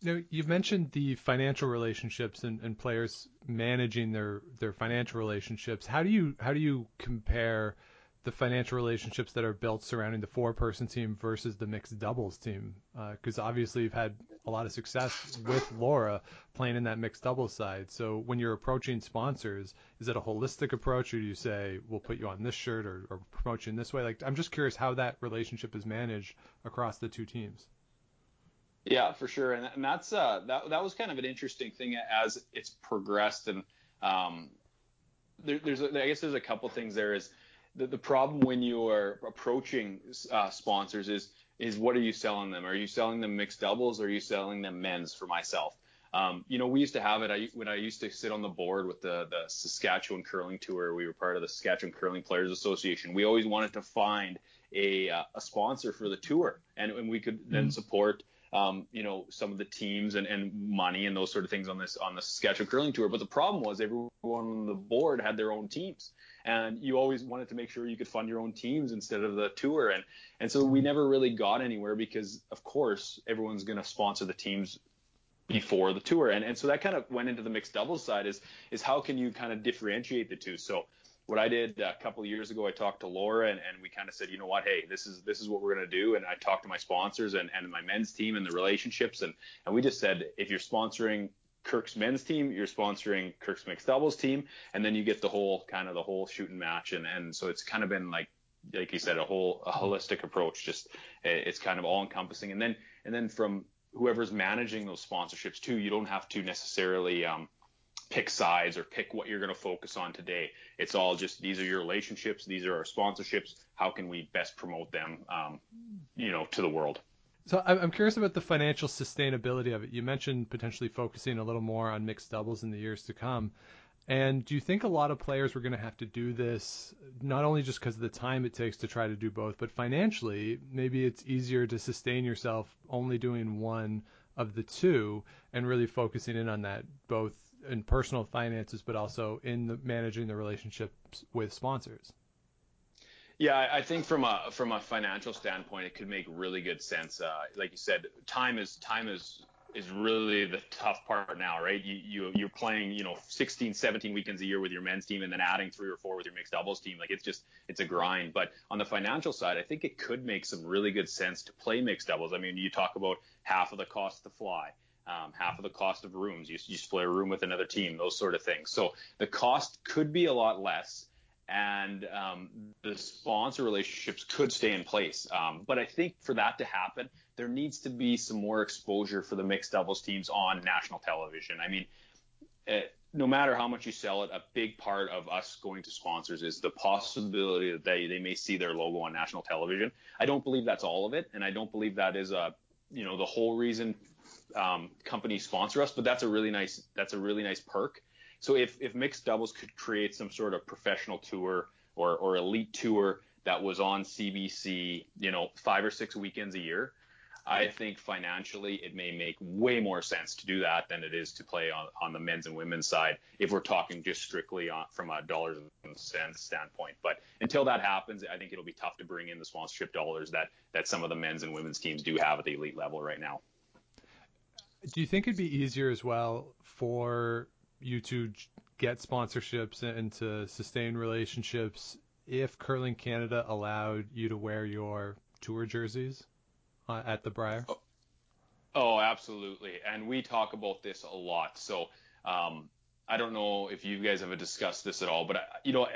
Know, you've mentioned the financial relationships and, and players managing their their financial relationships. How do you how do you compare the financial relationships that are built surrounding the four-person team versus the mixed doubles team? Because uh, obviously you've had a lot of success with Laura playing in that mixed doubles side. So when you're approaching sponsors, is it a holistic approach, or do you say we'll put you on this shirt or, or promote you in this way? Like I'm just curious how that relationship is managed across the two teams. Yeah, for sure, and, and that's uh, that that was kind of an interesting thing as it's progressed, and um, there, there's a, I guess there's a couple things there. Is the, the problem when you are approaching uh, sponsors is is what are you selling them? Are you selling them mixed doubles or are you selling them men's? For myself, um, you know, we used to have it I, when I used to sit on the board with the the Saskatchewan Curling Tour. We were part of the Saskatchewan Curling Players Association. We always wanted to find a uh, a sponsor for the tour, and, and we could then mm-hmm. support um, you know, some of the teams and, and money and those sort of things on this on the Saskatchewan curling tour. But the problem was everyone on the board had their own teams, and you always wanted to make sure you could fund your own teams instead of the tour. And and so we mm-hmm. never really got anywhere because of course everyone's going to sponsor the teams before the tour. And and so that kind of went into the mixed doubles side is is how can you kind of differentiate the two. So what I did a couple of years ago, I talked to Laura and, and we kind of said, you know what, hey, this is this is what we're gonna do. And I talked to my sponsors and, and my men's team and the relationships and and we just said, if you're sponsoring Kirk's men's team, you're sponsoring Kirk's mixed doubles team, and then you get the whole kind of the whole shooting match. And and so it's kind of been like like you said, a whole a holistic approach. Just it's kind of all encompassing. And then and then from whoever's managing those sponsorships too, you don't have to necessarily um, pick sides or pick what you're going to focus on today. It's all just these are your relationships, these are our sponsorships. How can we best promote them, um, you know, to the world? So I'm curious about the financial sustainability of it. You mentioned potentially focusing a little more on mixed doubles in the years to come. And do you think a lot of players were going to have to do this, not only just because of the time it takes to try to do both, but financially, maybe it's easier to sustain yourself only doing one of the two and really focusing in on that both in personal finances, but also in the, managing the relationships with sponsors. Yeah, I think from a from a financial standpoint, it could make really good sense. Uh, like you said, time is time is is really the tough part now, right? You, you you're playing, you know, 16, 17 weekends a year with your men's team, and then adding three or four with your mixed doubles team. Like it's just it's a grind. But on the financial side, I think it could make some really good sense to play mixed doubles. I mean, you talk about half of the cost to fly um, half of the cost of rooms. You, you split a room with another team, those sort of things. So the cost could be a lot less, and um, the sponsor relationships could stay in place. Um, but I think for that to happen, there needs to be some more exposure for the mixed doubles teams on national television. I mean, it, eh, no matter how much you sell it, a big part of us going to sponsors is the possibility that they, they may see their logo on national television. I don't believe that's all of it, and I don't believe that is a you know the whole reason um, companies sponsor us, but that's a really nice that's a really nice perk. So if if mixed doubles could create some sort of professional tour or or elite tour that was on CBC, you know, five or six weekends a year, I think financially it may make way more sense to do that than it is to play on, on the men's and women's side if we're talking just strictly on, from a dollars and cents standpoint. But until that happens, I think it'll be tough to bring in the sponsorship dollars that that some of the men's and women's teams do have at the elite level right now. Do you think it'd be easier as well for you to get sponsorships and to sustain relationships if Curling Canada allowed you to wear your tour jerseys uh, at the Brier? Oh, oh, absolutely. And we talk about this a lot. So um, I don't know if you guys have discussed this at all, but you know,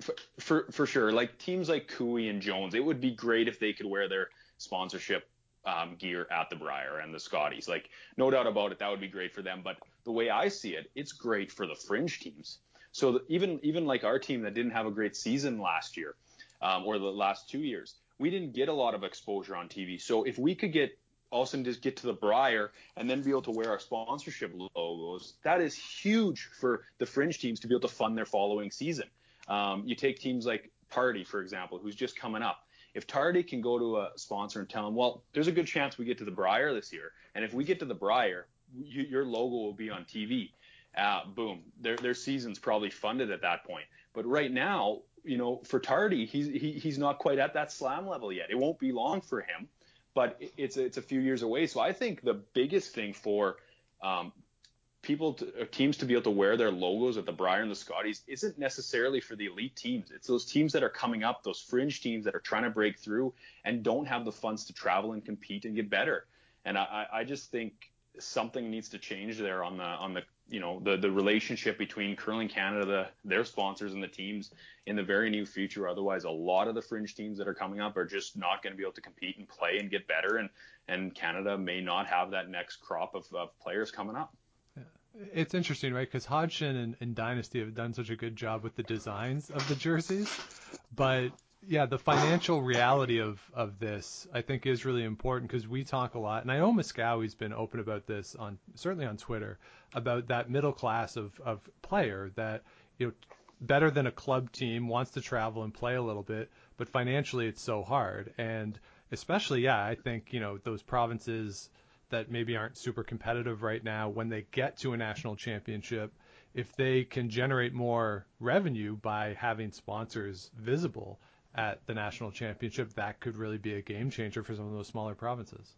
for, for, for sure, like teams like Koe and Jones, it would be great if they could wear their sponsorship um, gear at the Brier and the Scotties. Like, no doubt about it, that would be great for them. But the way I see it, it's great for the fringe teams. So the, even even like our team that didn't have a great season last year um, or the last two years, we didn't get a lot of exposure on TV. So if we could get also just get to the Brier and then be able to wear our sponsorship logos, that is huge for the fringe teams to be able to fund their following season. Um, you take teams like Tardi, for example, who's just coming up if Tardi can go to a sponsor and tell them, well, there's a good chance we get to the Brier this year, and if we get to the Brier, you, your logo will be on TV. Uh, boom, their their season's probably funded at that point. But right now, you know, for Tardi, he's he, he's not quite at that slam level yet. It won't be long for him, but it's it's a few years away. So I think the biggest thing for um, people to, teams to be able to wear their logos at the Brier and the Scotties isn't necessarily for the elite teams. It's those teams that are coming up, those fringe teams that are trying to break through and don't have the funds to travel and compete and get better. And I, I just think something needs to change there on the on the you know the the relationship between curling Canada, the, their sponsors, and the teams in the very near future. Otherwise, a lot of the fringe teams that are coming up are just not going to be able to compete and play and get better, and and Canada may not have that next crop of, of players coming up. It's interesting, right? Because Hodgson and, and Dynasty have done such a good job with the designs of the jerseys, but yeah, the financial reality of of this I think is really important because we talk a lot, and I know Moskowy's been open about this on certainly on Twitter about that middle class of of player that you know better than a club team wants to travel and play a little bit, but financially it's so hard, and especially yeah, I think you know those provinces that maybe aren't super competitive right now when they get to a national championship if they can generate more revenue by having sponsors visible at the national championship, that could really be a game changer for some of those smaller provinces.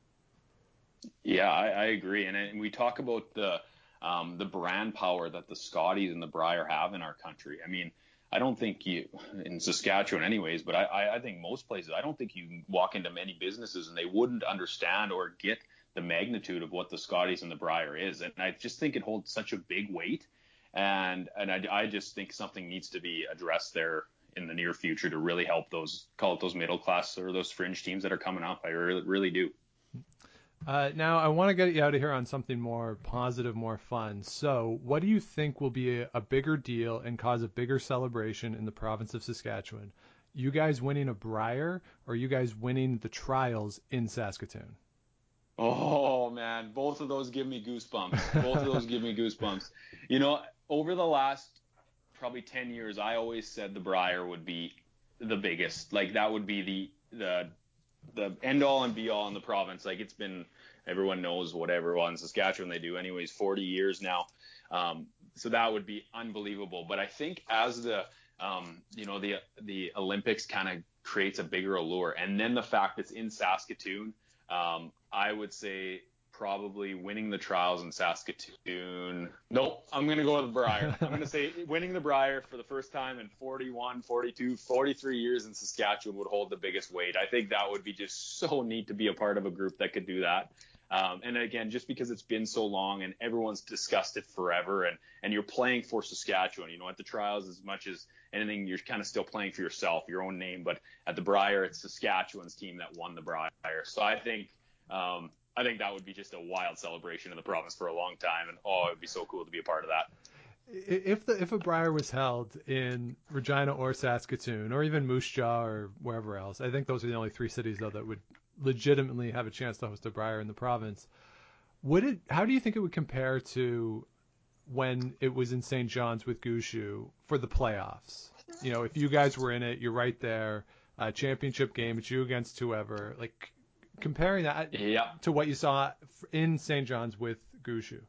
Yeah, I, I agree, and, and we talk about the um, the brand power that the Scotties and the Brier have in our country. I mean, I don't think you in Saskatchewan, anyways, but I, I think most places, I don't think you walk into many businesses and they wouldn't understand or get the magnitude of what the Scotties and the Brier is, and I just think it holds such a big weight, and and I, I just think something needs to be addressed there in the near future to really help those call it those middle class or those fringe teams that are coming up. I really, really do. Uh, now I want to get you out of here on something more positive, more fun. So, what do you think will be a, a bigger deal and cause a bigger celebration in the province of Saskatchewan? You guys winning a Brier, or you guys winning the trials in Saskatoon? Oh man, both of those give me goosebumps. Both of those give me goosebumps. You know, over the last probably 10 years, I always said the Brier would be the biggest. Like that would be the the the end all and be all in the province. Like it's been everyone knows whatever well in Saskatchewan they do anyways 40 years now. Um, so that would be unbelievable. But I think as the um, you know the the Olympics kind of creates a bigger allure, and then the fact it's in Saskatoon, um, I would say probably winning the trials in Saskatoon. Nope, I'm going to go with the Brier. I'm going to say winning the Brier for the first time in 41, 42, 43 years in Saskatchewan would hold the biggest weight. I think that would be just so neat to be a part of a group that could do that. Um, and again, just because it's been so long and everyone's discussed it forever, and and you're playing for Saskatchewan, you know, at the trials as much as anything, you're kind of still playing for yourself, your own name. But at the Brier, it's Saskatchewan's team that won the Brier. So I think um, I think that would be just a wild celebration in the province for a long time, and oh, it would be so cool to be a part of that. If the if a Brier was held in Regina or Saskatoon or even Moose Jaw or wherever else, I think those are the only three cities though that would legitimately have a chance to host a Brier in the province. Would it? How do you think it would compare to when it was in St. John's with Gushue for the playoffs? You know, if you guys were in it, you're right there. Uh, championship game, it's you against whoever. Like comparing that yeah. to what you saw in St. John's with Gushue.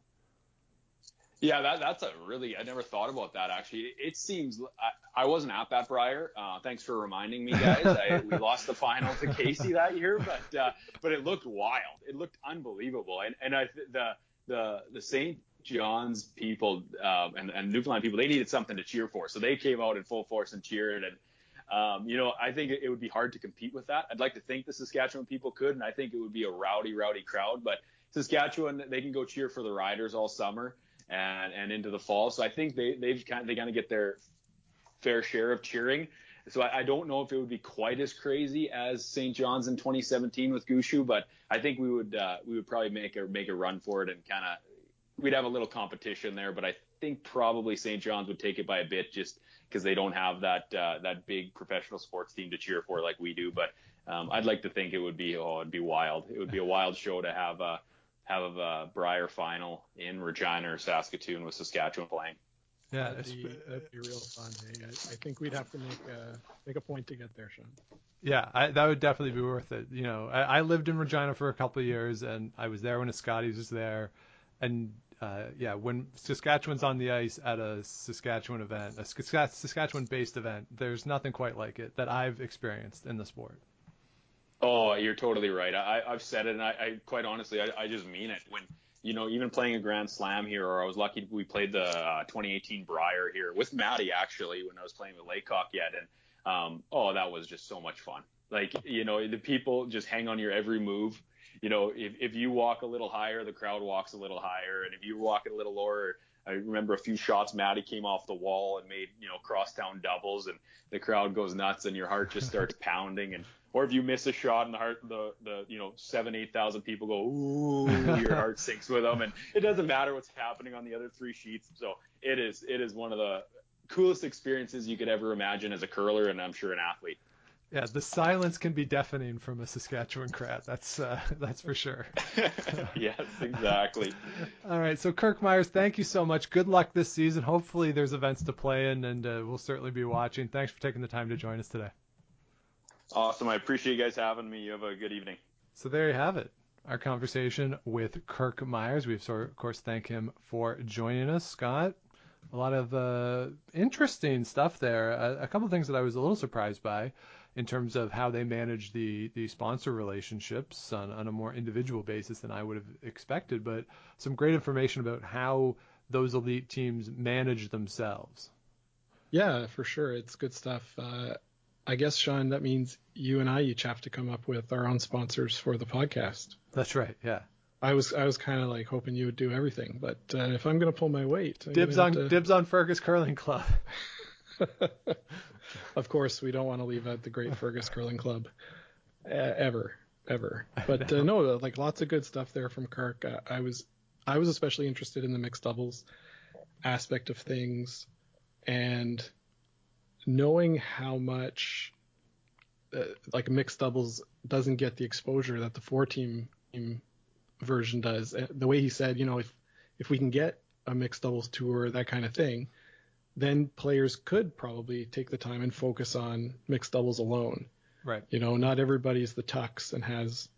Yeah, that, that's a really I never thought about that actually. It seems I, I wasn't at that Brier. Uh, thanks for reminding me, guys. I, we lost the final to Casey that year, but uh, but it looked wild. It looked unbelievable, and and I, the the the St. John's people um, and, and Newfoundland people they needed something to cheer for, so they came out in full force and cheered and um, you know, I think it, would be hard to compete with that. I'd like to think the Saskatchewan people could, and I think it would be a rowdy, rowdy crowd. But Saskatchewan, they can go cheer for the Riders all summer and and into the fall. So I think they they've kind of, they kind of get their fair share of cheering. So I, I, don't know if it would be quite as crazy as St. John's in 2017 with Gushue, but I think we would uh, we would probably make a make a run for it and kind of we'd have a little competition there. But I think probably St. John's would take it by a bit just because they don't have that uh, that big professional sports team to cheer for like we do. But um, I'd like to think it would be oh it'd be wild. It would be a wild show to have a have a Brier final in Regina or Saskatoon with Saskatchewan playing. Yeah, that'd be, that'd be real fun. Hey, I, I, think we'd have to make a make a point to get there, Sean. Yeah, I, that would definitely be worth it. You know, I, I lived in Regina for a couple of years, and I was there when a Scotties was there, and uh, yeah, when Saskatchewan's on the ice at a Saskatchewan event, a Saskatchewan-based event, there's nothing quite like it that I've experienced in the sport. Oh, you're totally right. I, I've said it, and I, I quite honestly, I, I just mean it. When you know, even playing a Grand Slam here, or I was lucky we played the uh, 2018 Brier here with Maddie actually when I was playing with Laycock yet, and um, oh, that was just so much fun. Like, you know, the people just hang on your every move. You know, if, if you walk a little higher, the crowd walks a little higher, and if you walk a little lower, I remember a few shots. Maddie came off the wall and made you know crosstown doubles, and the crowd goes nuts, and your heart just starts pounding. And or if you miss a shot, and the heart, the the you know seven eight thousand people go ooh, your heart sinks with them, and it doesn't matter what's happening on the other three sheets. So it is it is one of the coolest experiences you could ever imagine as a curler, and I'm sure an athlete. Yeah, the silence can be deafening from a Saskatchewan crowd. That's uh, that's for sure. yes, exactly. All right, so Kirk Muyres, thank you so much. Good luck this season. Hopefully, there's events to play in, and uh, we'll certainly be watching. Thanks for taking the time to join us today. Awesome. I appreciate you guys having me. You have a good evening. So there you have it. Our conversation with Kirk Muyres. We of course thank him for joining us, Scott. A lot of uh, interesting stuff there. A, a couple things that I was a little surprised by in terms of how they manage the the sponsor relationships on, on a more individual basis than I would have expected, but some great information about how those elite teams manage themselves. Yeah, for sure. It's good stuff. Uh, I guess, Sean, that means you and I each have to come up with our own sponsors for the podcast. That's right. Yeah. I was I was kind of like hoping you would do everything, but uh, if I'm gonna pull my weight, I'm dibs on to... dibs on Fergus Curling Club. of course, we don't want to leave out the Great Fergus Curling Club uh, ever, ever. But uh, no, like lots of good stuff there from Kirk. Uh, I was I was especially interested in the mixed doubles aspect of things, and knowing how much uh, like mixed doubles doesn't get the exposure that the four team version does. Uh, the way he said, you know, if if we can get a mixed doubles tour, that kind of thing, then players could probably take the time and focus on mixed doubles alone. Right. You know, not everybody's the Tux and has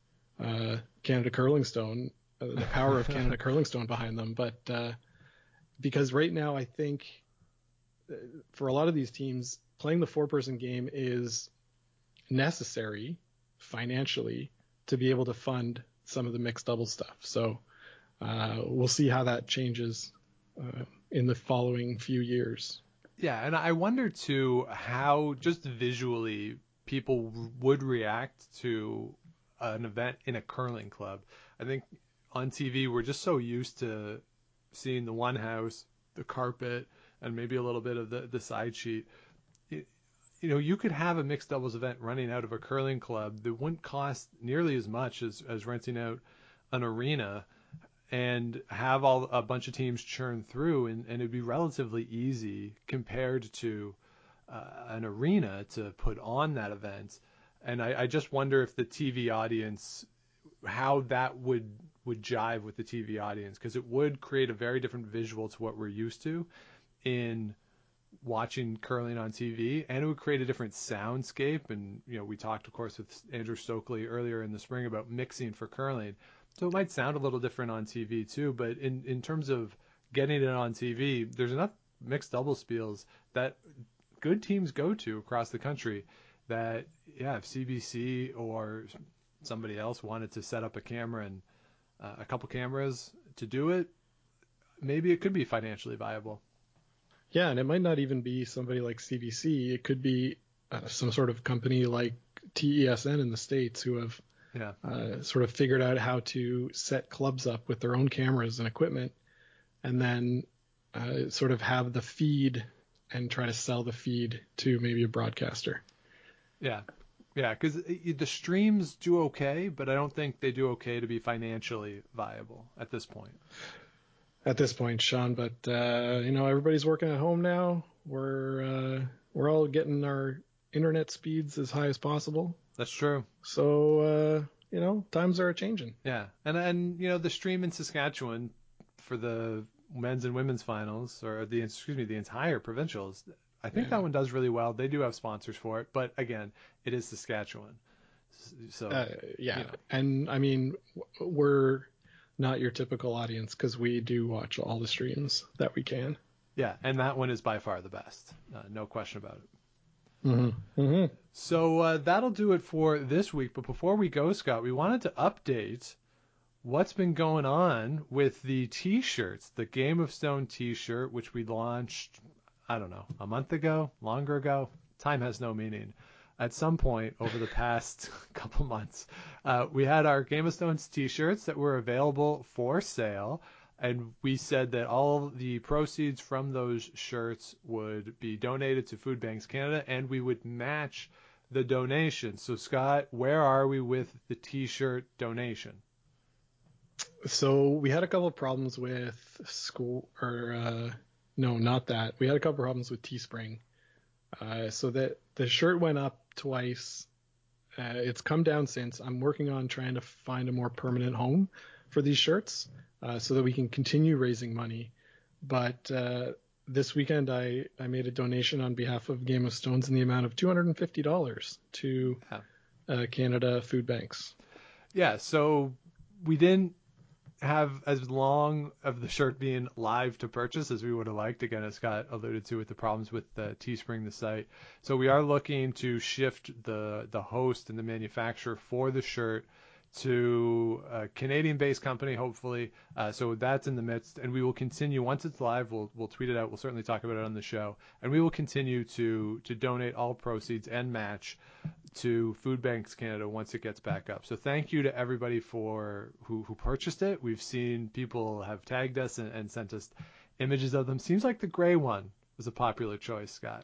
uh, Canada Curling Stone, uh, the power of Canada Curling Stone behind them, but uh, because right now I think uh, for a lot of these teams, playing the four-person game is necessary financially to be able to fund some of the mixed double stuff. So uh, we'll see how that changes uh, in the following few years. Yeah, and I wonder too how just visually people would react to an event in a curling club. I think on TV we're just so used to seeing the one house, the carpet, and maybe a little bit of the the side sheet. You know, you could have a mixed doubles event running out of a curling club that wouldn't cost nearly as much as, as renting out an arena and have all a bunch of teams churn through, and, and it'd be relatively easy compared to uh, an arena to put on that event. And I, I just wonder if the TV audience, how that would would jive with the TV audience, because it would create a very different visual to what we're used to in watching curling on TV, and it would create a different soundscape. And you know, we talked, of course, with Andrew Stokely earlier in the spring about mixing for curling so it might sound a little different on TV too, but in, in terms of getting it on TV, there's enough mixed double spiels that good teams go to across the country that, yeah, if CBC or somebody else wanted to set up a camera and uh, a couple cameras to do it, maybe it could be financially viable. Yeah, and it might not even be somebody like CBC. It could be uh, some sort of company like TESN in the States who have – yeah. uh, sort of figured out how to set clubs up with their own cameras and equipment, and then uh, sort of have the feed and try to sell the feed to maybe a broadcaster. Yeah. Yeah, because the streams do okay, but I don't think they do okay to be financially viable at this point. At this point, Sean, but uh, you know everybody's working at home now. We're uh, we're all getting our internet speeds as high as possible. That's true. So uh, you know, times are changing. Yeah, and and you know the stream in Saskatchewan for the men's and women's finals, or the excuse me, the entire provincials. I think yeah. that one does really well. They do have sponsors for it, but again, it is Saskatchewan. So uh, yeah, you know. and I mean, we're not your typical audience because we do watch all the streams that we can. Yeah, and that one is by far the best, uh, no question about it. Mm-hmm. Mm-hmm. So uh, that'll do it for this week. But before we go, Scott, we wanted to update what's been going on with the T-shirts, the Game of Stone T-shirt, which we launched, I don't know, a month ago, longer ago. Time has no meaning. At some point over the past couple months, uh, we had our Game of Stones T-shirts that were available for sale, and we said that all the proceeds from those shirts would be donated to Food Banks Canada, and we would match the donation. So Scott, where are we with the T-shirt donation? So we had a couple of problems with school, or uh, no, not that. We had a couple of problems with Teespring. Uh, so that the shirt went up twice. Uh, it's come down since. I'm working on trying to find a more permanent home for these shirts uh, so that we can continue raising money. But uh, this weekend, I, I made a donation on behalf of Game of Stones in the amount of $250 to Yeah. uh, Canada Food Banks. Yeah, so we didn't have as long of the shirt being live to purchase as we would have liked. Again, as Scott alluded to with the problems with the Teespring, the site. So we are looking to shift the the host and the manufacturer for the shirt to a Canadian-based company, hopefully. Uh, so that's in the midst, and we will continue once it's live. We'll we'll tweet it out. We'll certainly talk about it on the show, and we will continue to to donate all proceeds and match to Food Banks Canada once it gets back up. So thank you to everybody for who who purchased it. We've seen people have tagged us and, and sent us images of them. Seems like the gray one was a popular choice, Scott.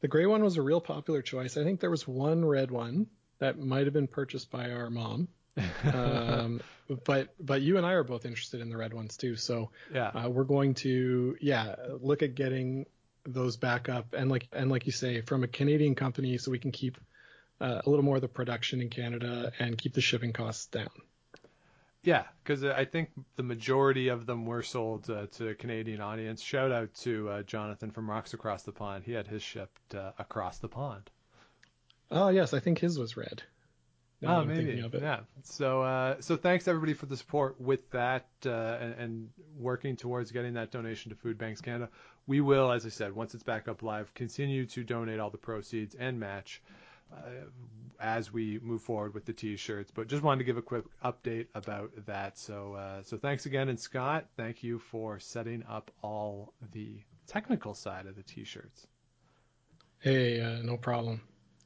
The gray one was a real popular choice. I think there was one red one that might have been purchased by our mom. um, but but you and I are both interested in the red ones too. So Yeah. uh, we're going to yeah look at getting those back up and like and like you say from a Canadian company so we can keep uh, a little more of the production in Canada and keep the shipping costs down. Yeah, because I think the majority of them were sold uh, to a Canadian audience. Shout out to uh, Jonathan from Rocks Across the Pond. He had his shipped uh, across the pond. Oh yes, I think his was red. Now Oh, maybe. of it. Yeah. So, uh, so thanks everybody for the support with that uh, and, and working towards getting that donation to Food Banks Canada. We will, as I said, once it's back up live, continue to donate all the proceeds and match uh, as we move forward with the T-shirts. But just wanted to give a quick update about that. So, uh, so thanks again, and Scott, thank you for setting up all the technical side of the T-shirts. Hey, uh, no problem.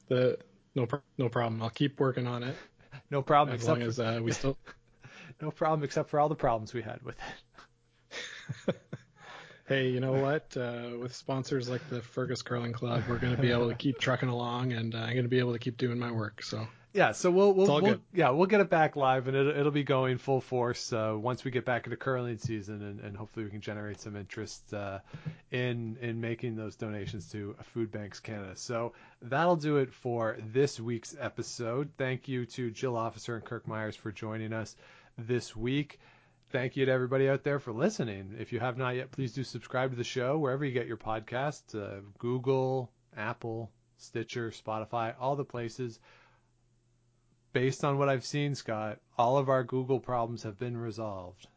The no no problem. I'll keep working on it No problem, as except long for, as uh, we still no problem except for all the problems we had with it. Hey, you know what? Uh, with sponsors like the Fergus Curling Club, we're going to be able to keep trucking along, and uh, I'm going to be able to keep doing my work. So Yeah, so we'll we'll, we'll yeah we'll get it back live and it'll, it'll be going full force uh, once we get back into curling season and, and hopefully we can generate some interest uh, in in making those donations to Food Banks Canada. So that'll do it for this week's episode. Thank you to Jill Officer and Kirk Muyres for joining us this week. Thank you to everybody out there for listening. If you have not yet, please do subscribe to the show wherever you get your podcasts uh, Google, Apple, Stitcher, Spotify, all the places based on what I've seen, Scott, all of our Google problems have been resolved.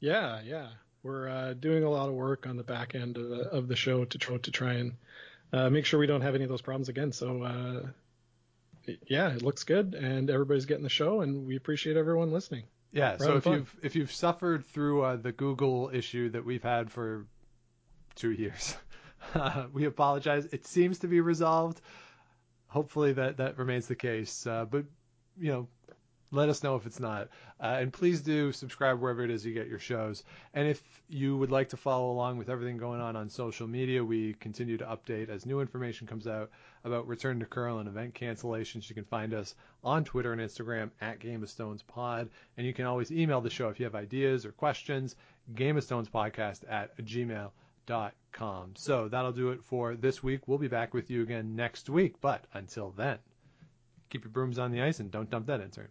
yeah, yeah, we're uh, doing a lot of work on the back end of the, of the show to try to try and uh, make sure we don't have any of those problems again. So uh, yeah, it looks good, and everybody's getting the show, and we appreciate everyone listening. Yeah. We're So if fun. you've if you've suffered through uh, the Google issue that we've had for two years, we apologize. It seems to be resolved. Hopefully that that remains the case. Uh, but you know, let us know if it's not. Uh, and please do subscribe wherever it is you get your shows. And if you would like to follow along with everything going on on social media, we continue to update as new information comes out about Return to Curl and event cancellations. You can find us on Twitter and Instagram at Game of Stones Pod. And you can always email the show if you have ideas or questions, Game of Stones Podcast at gmail.com. So that'll do it for this week. We'll be back with you again next week. But until then, keep your brooms on the ice and don't dump that in-turn.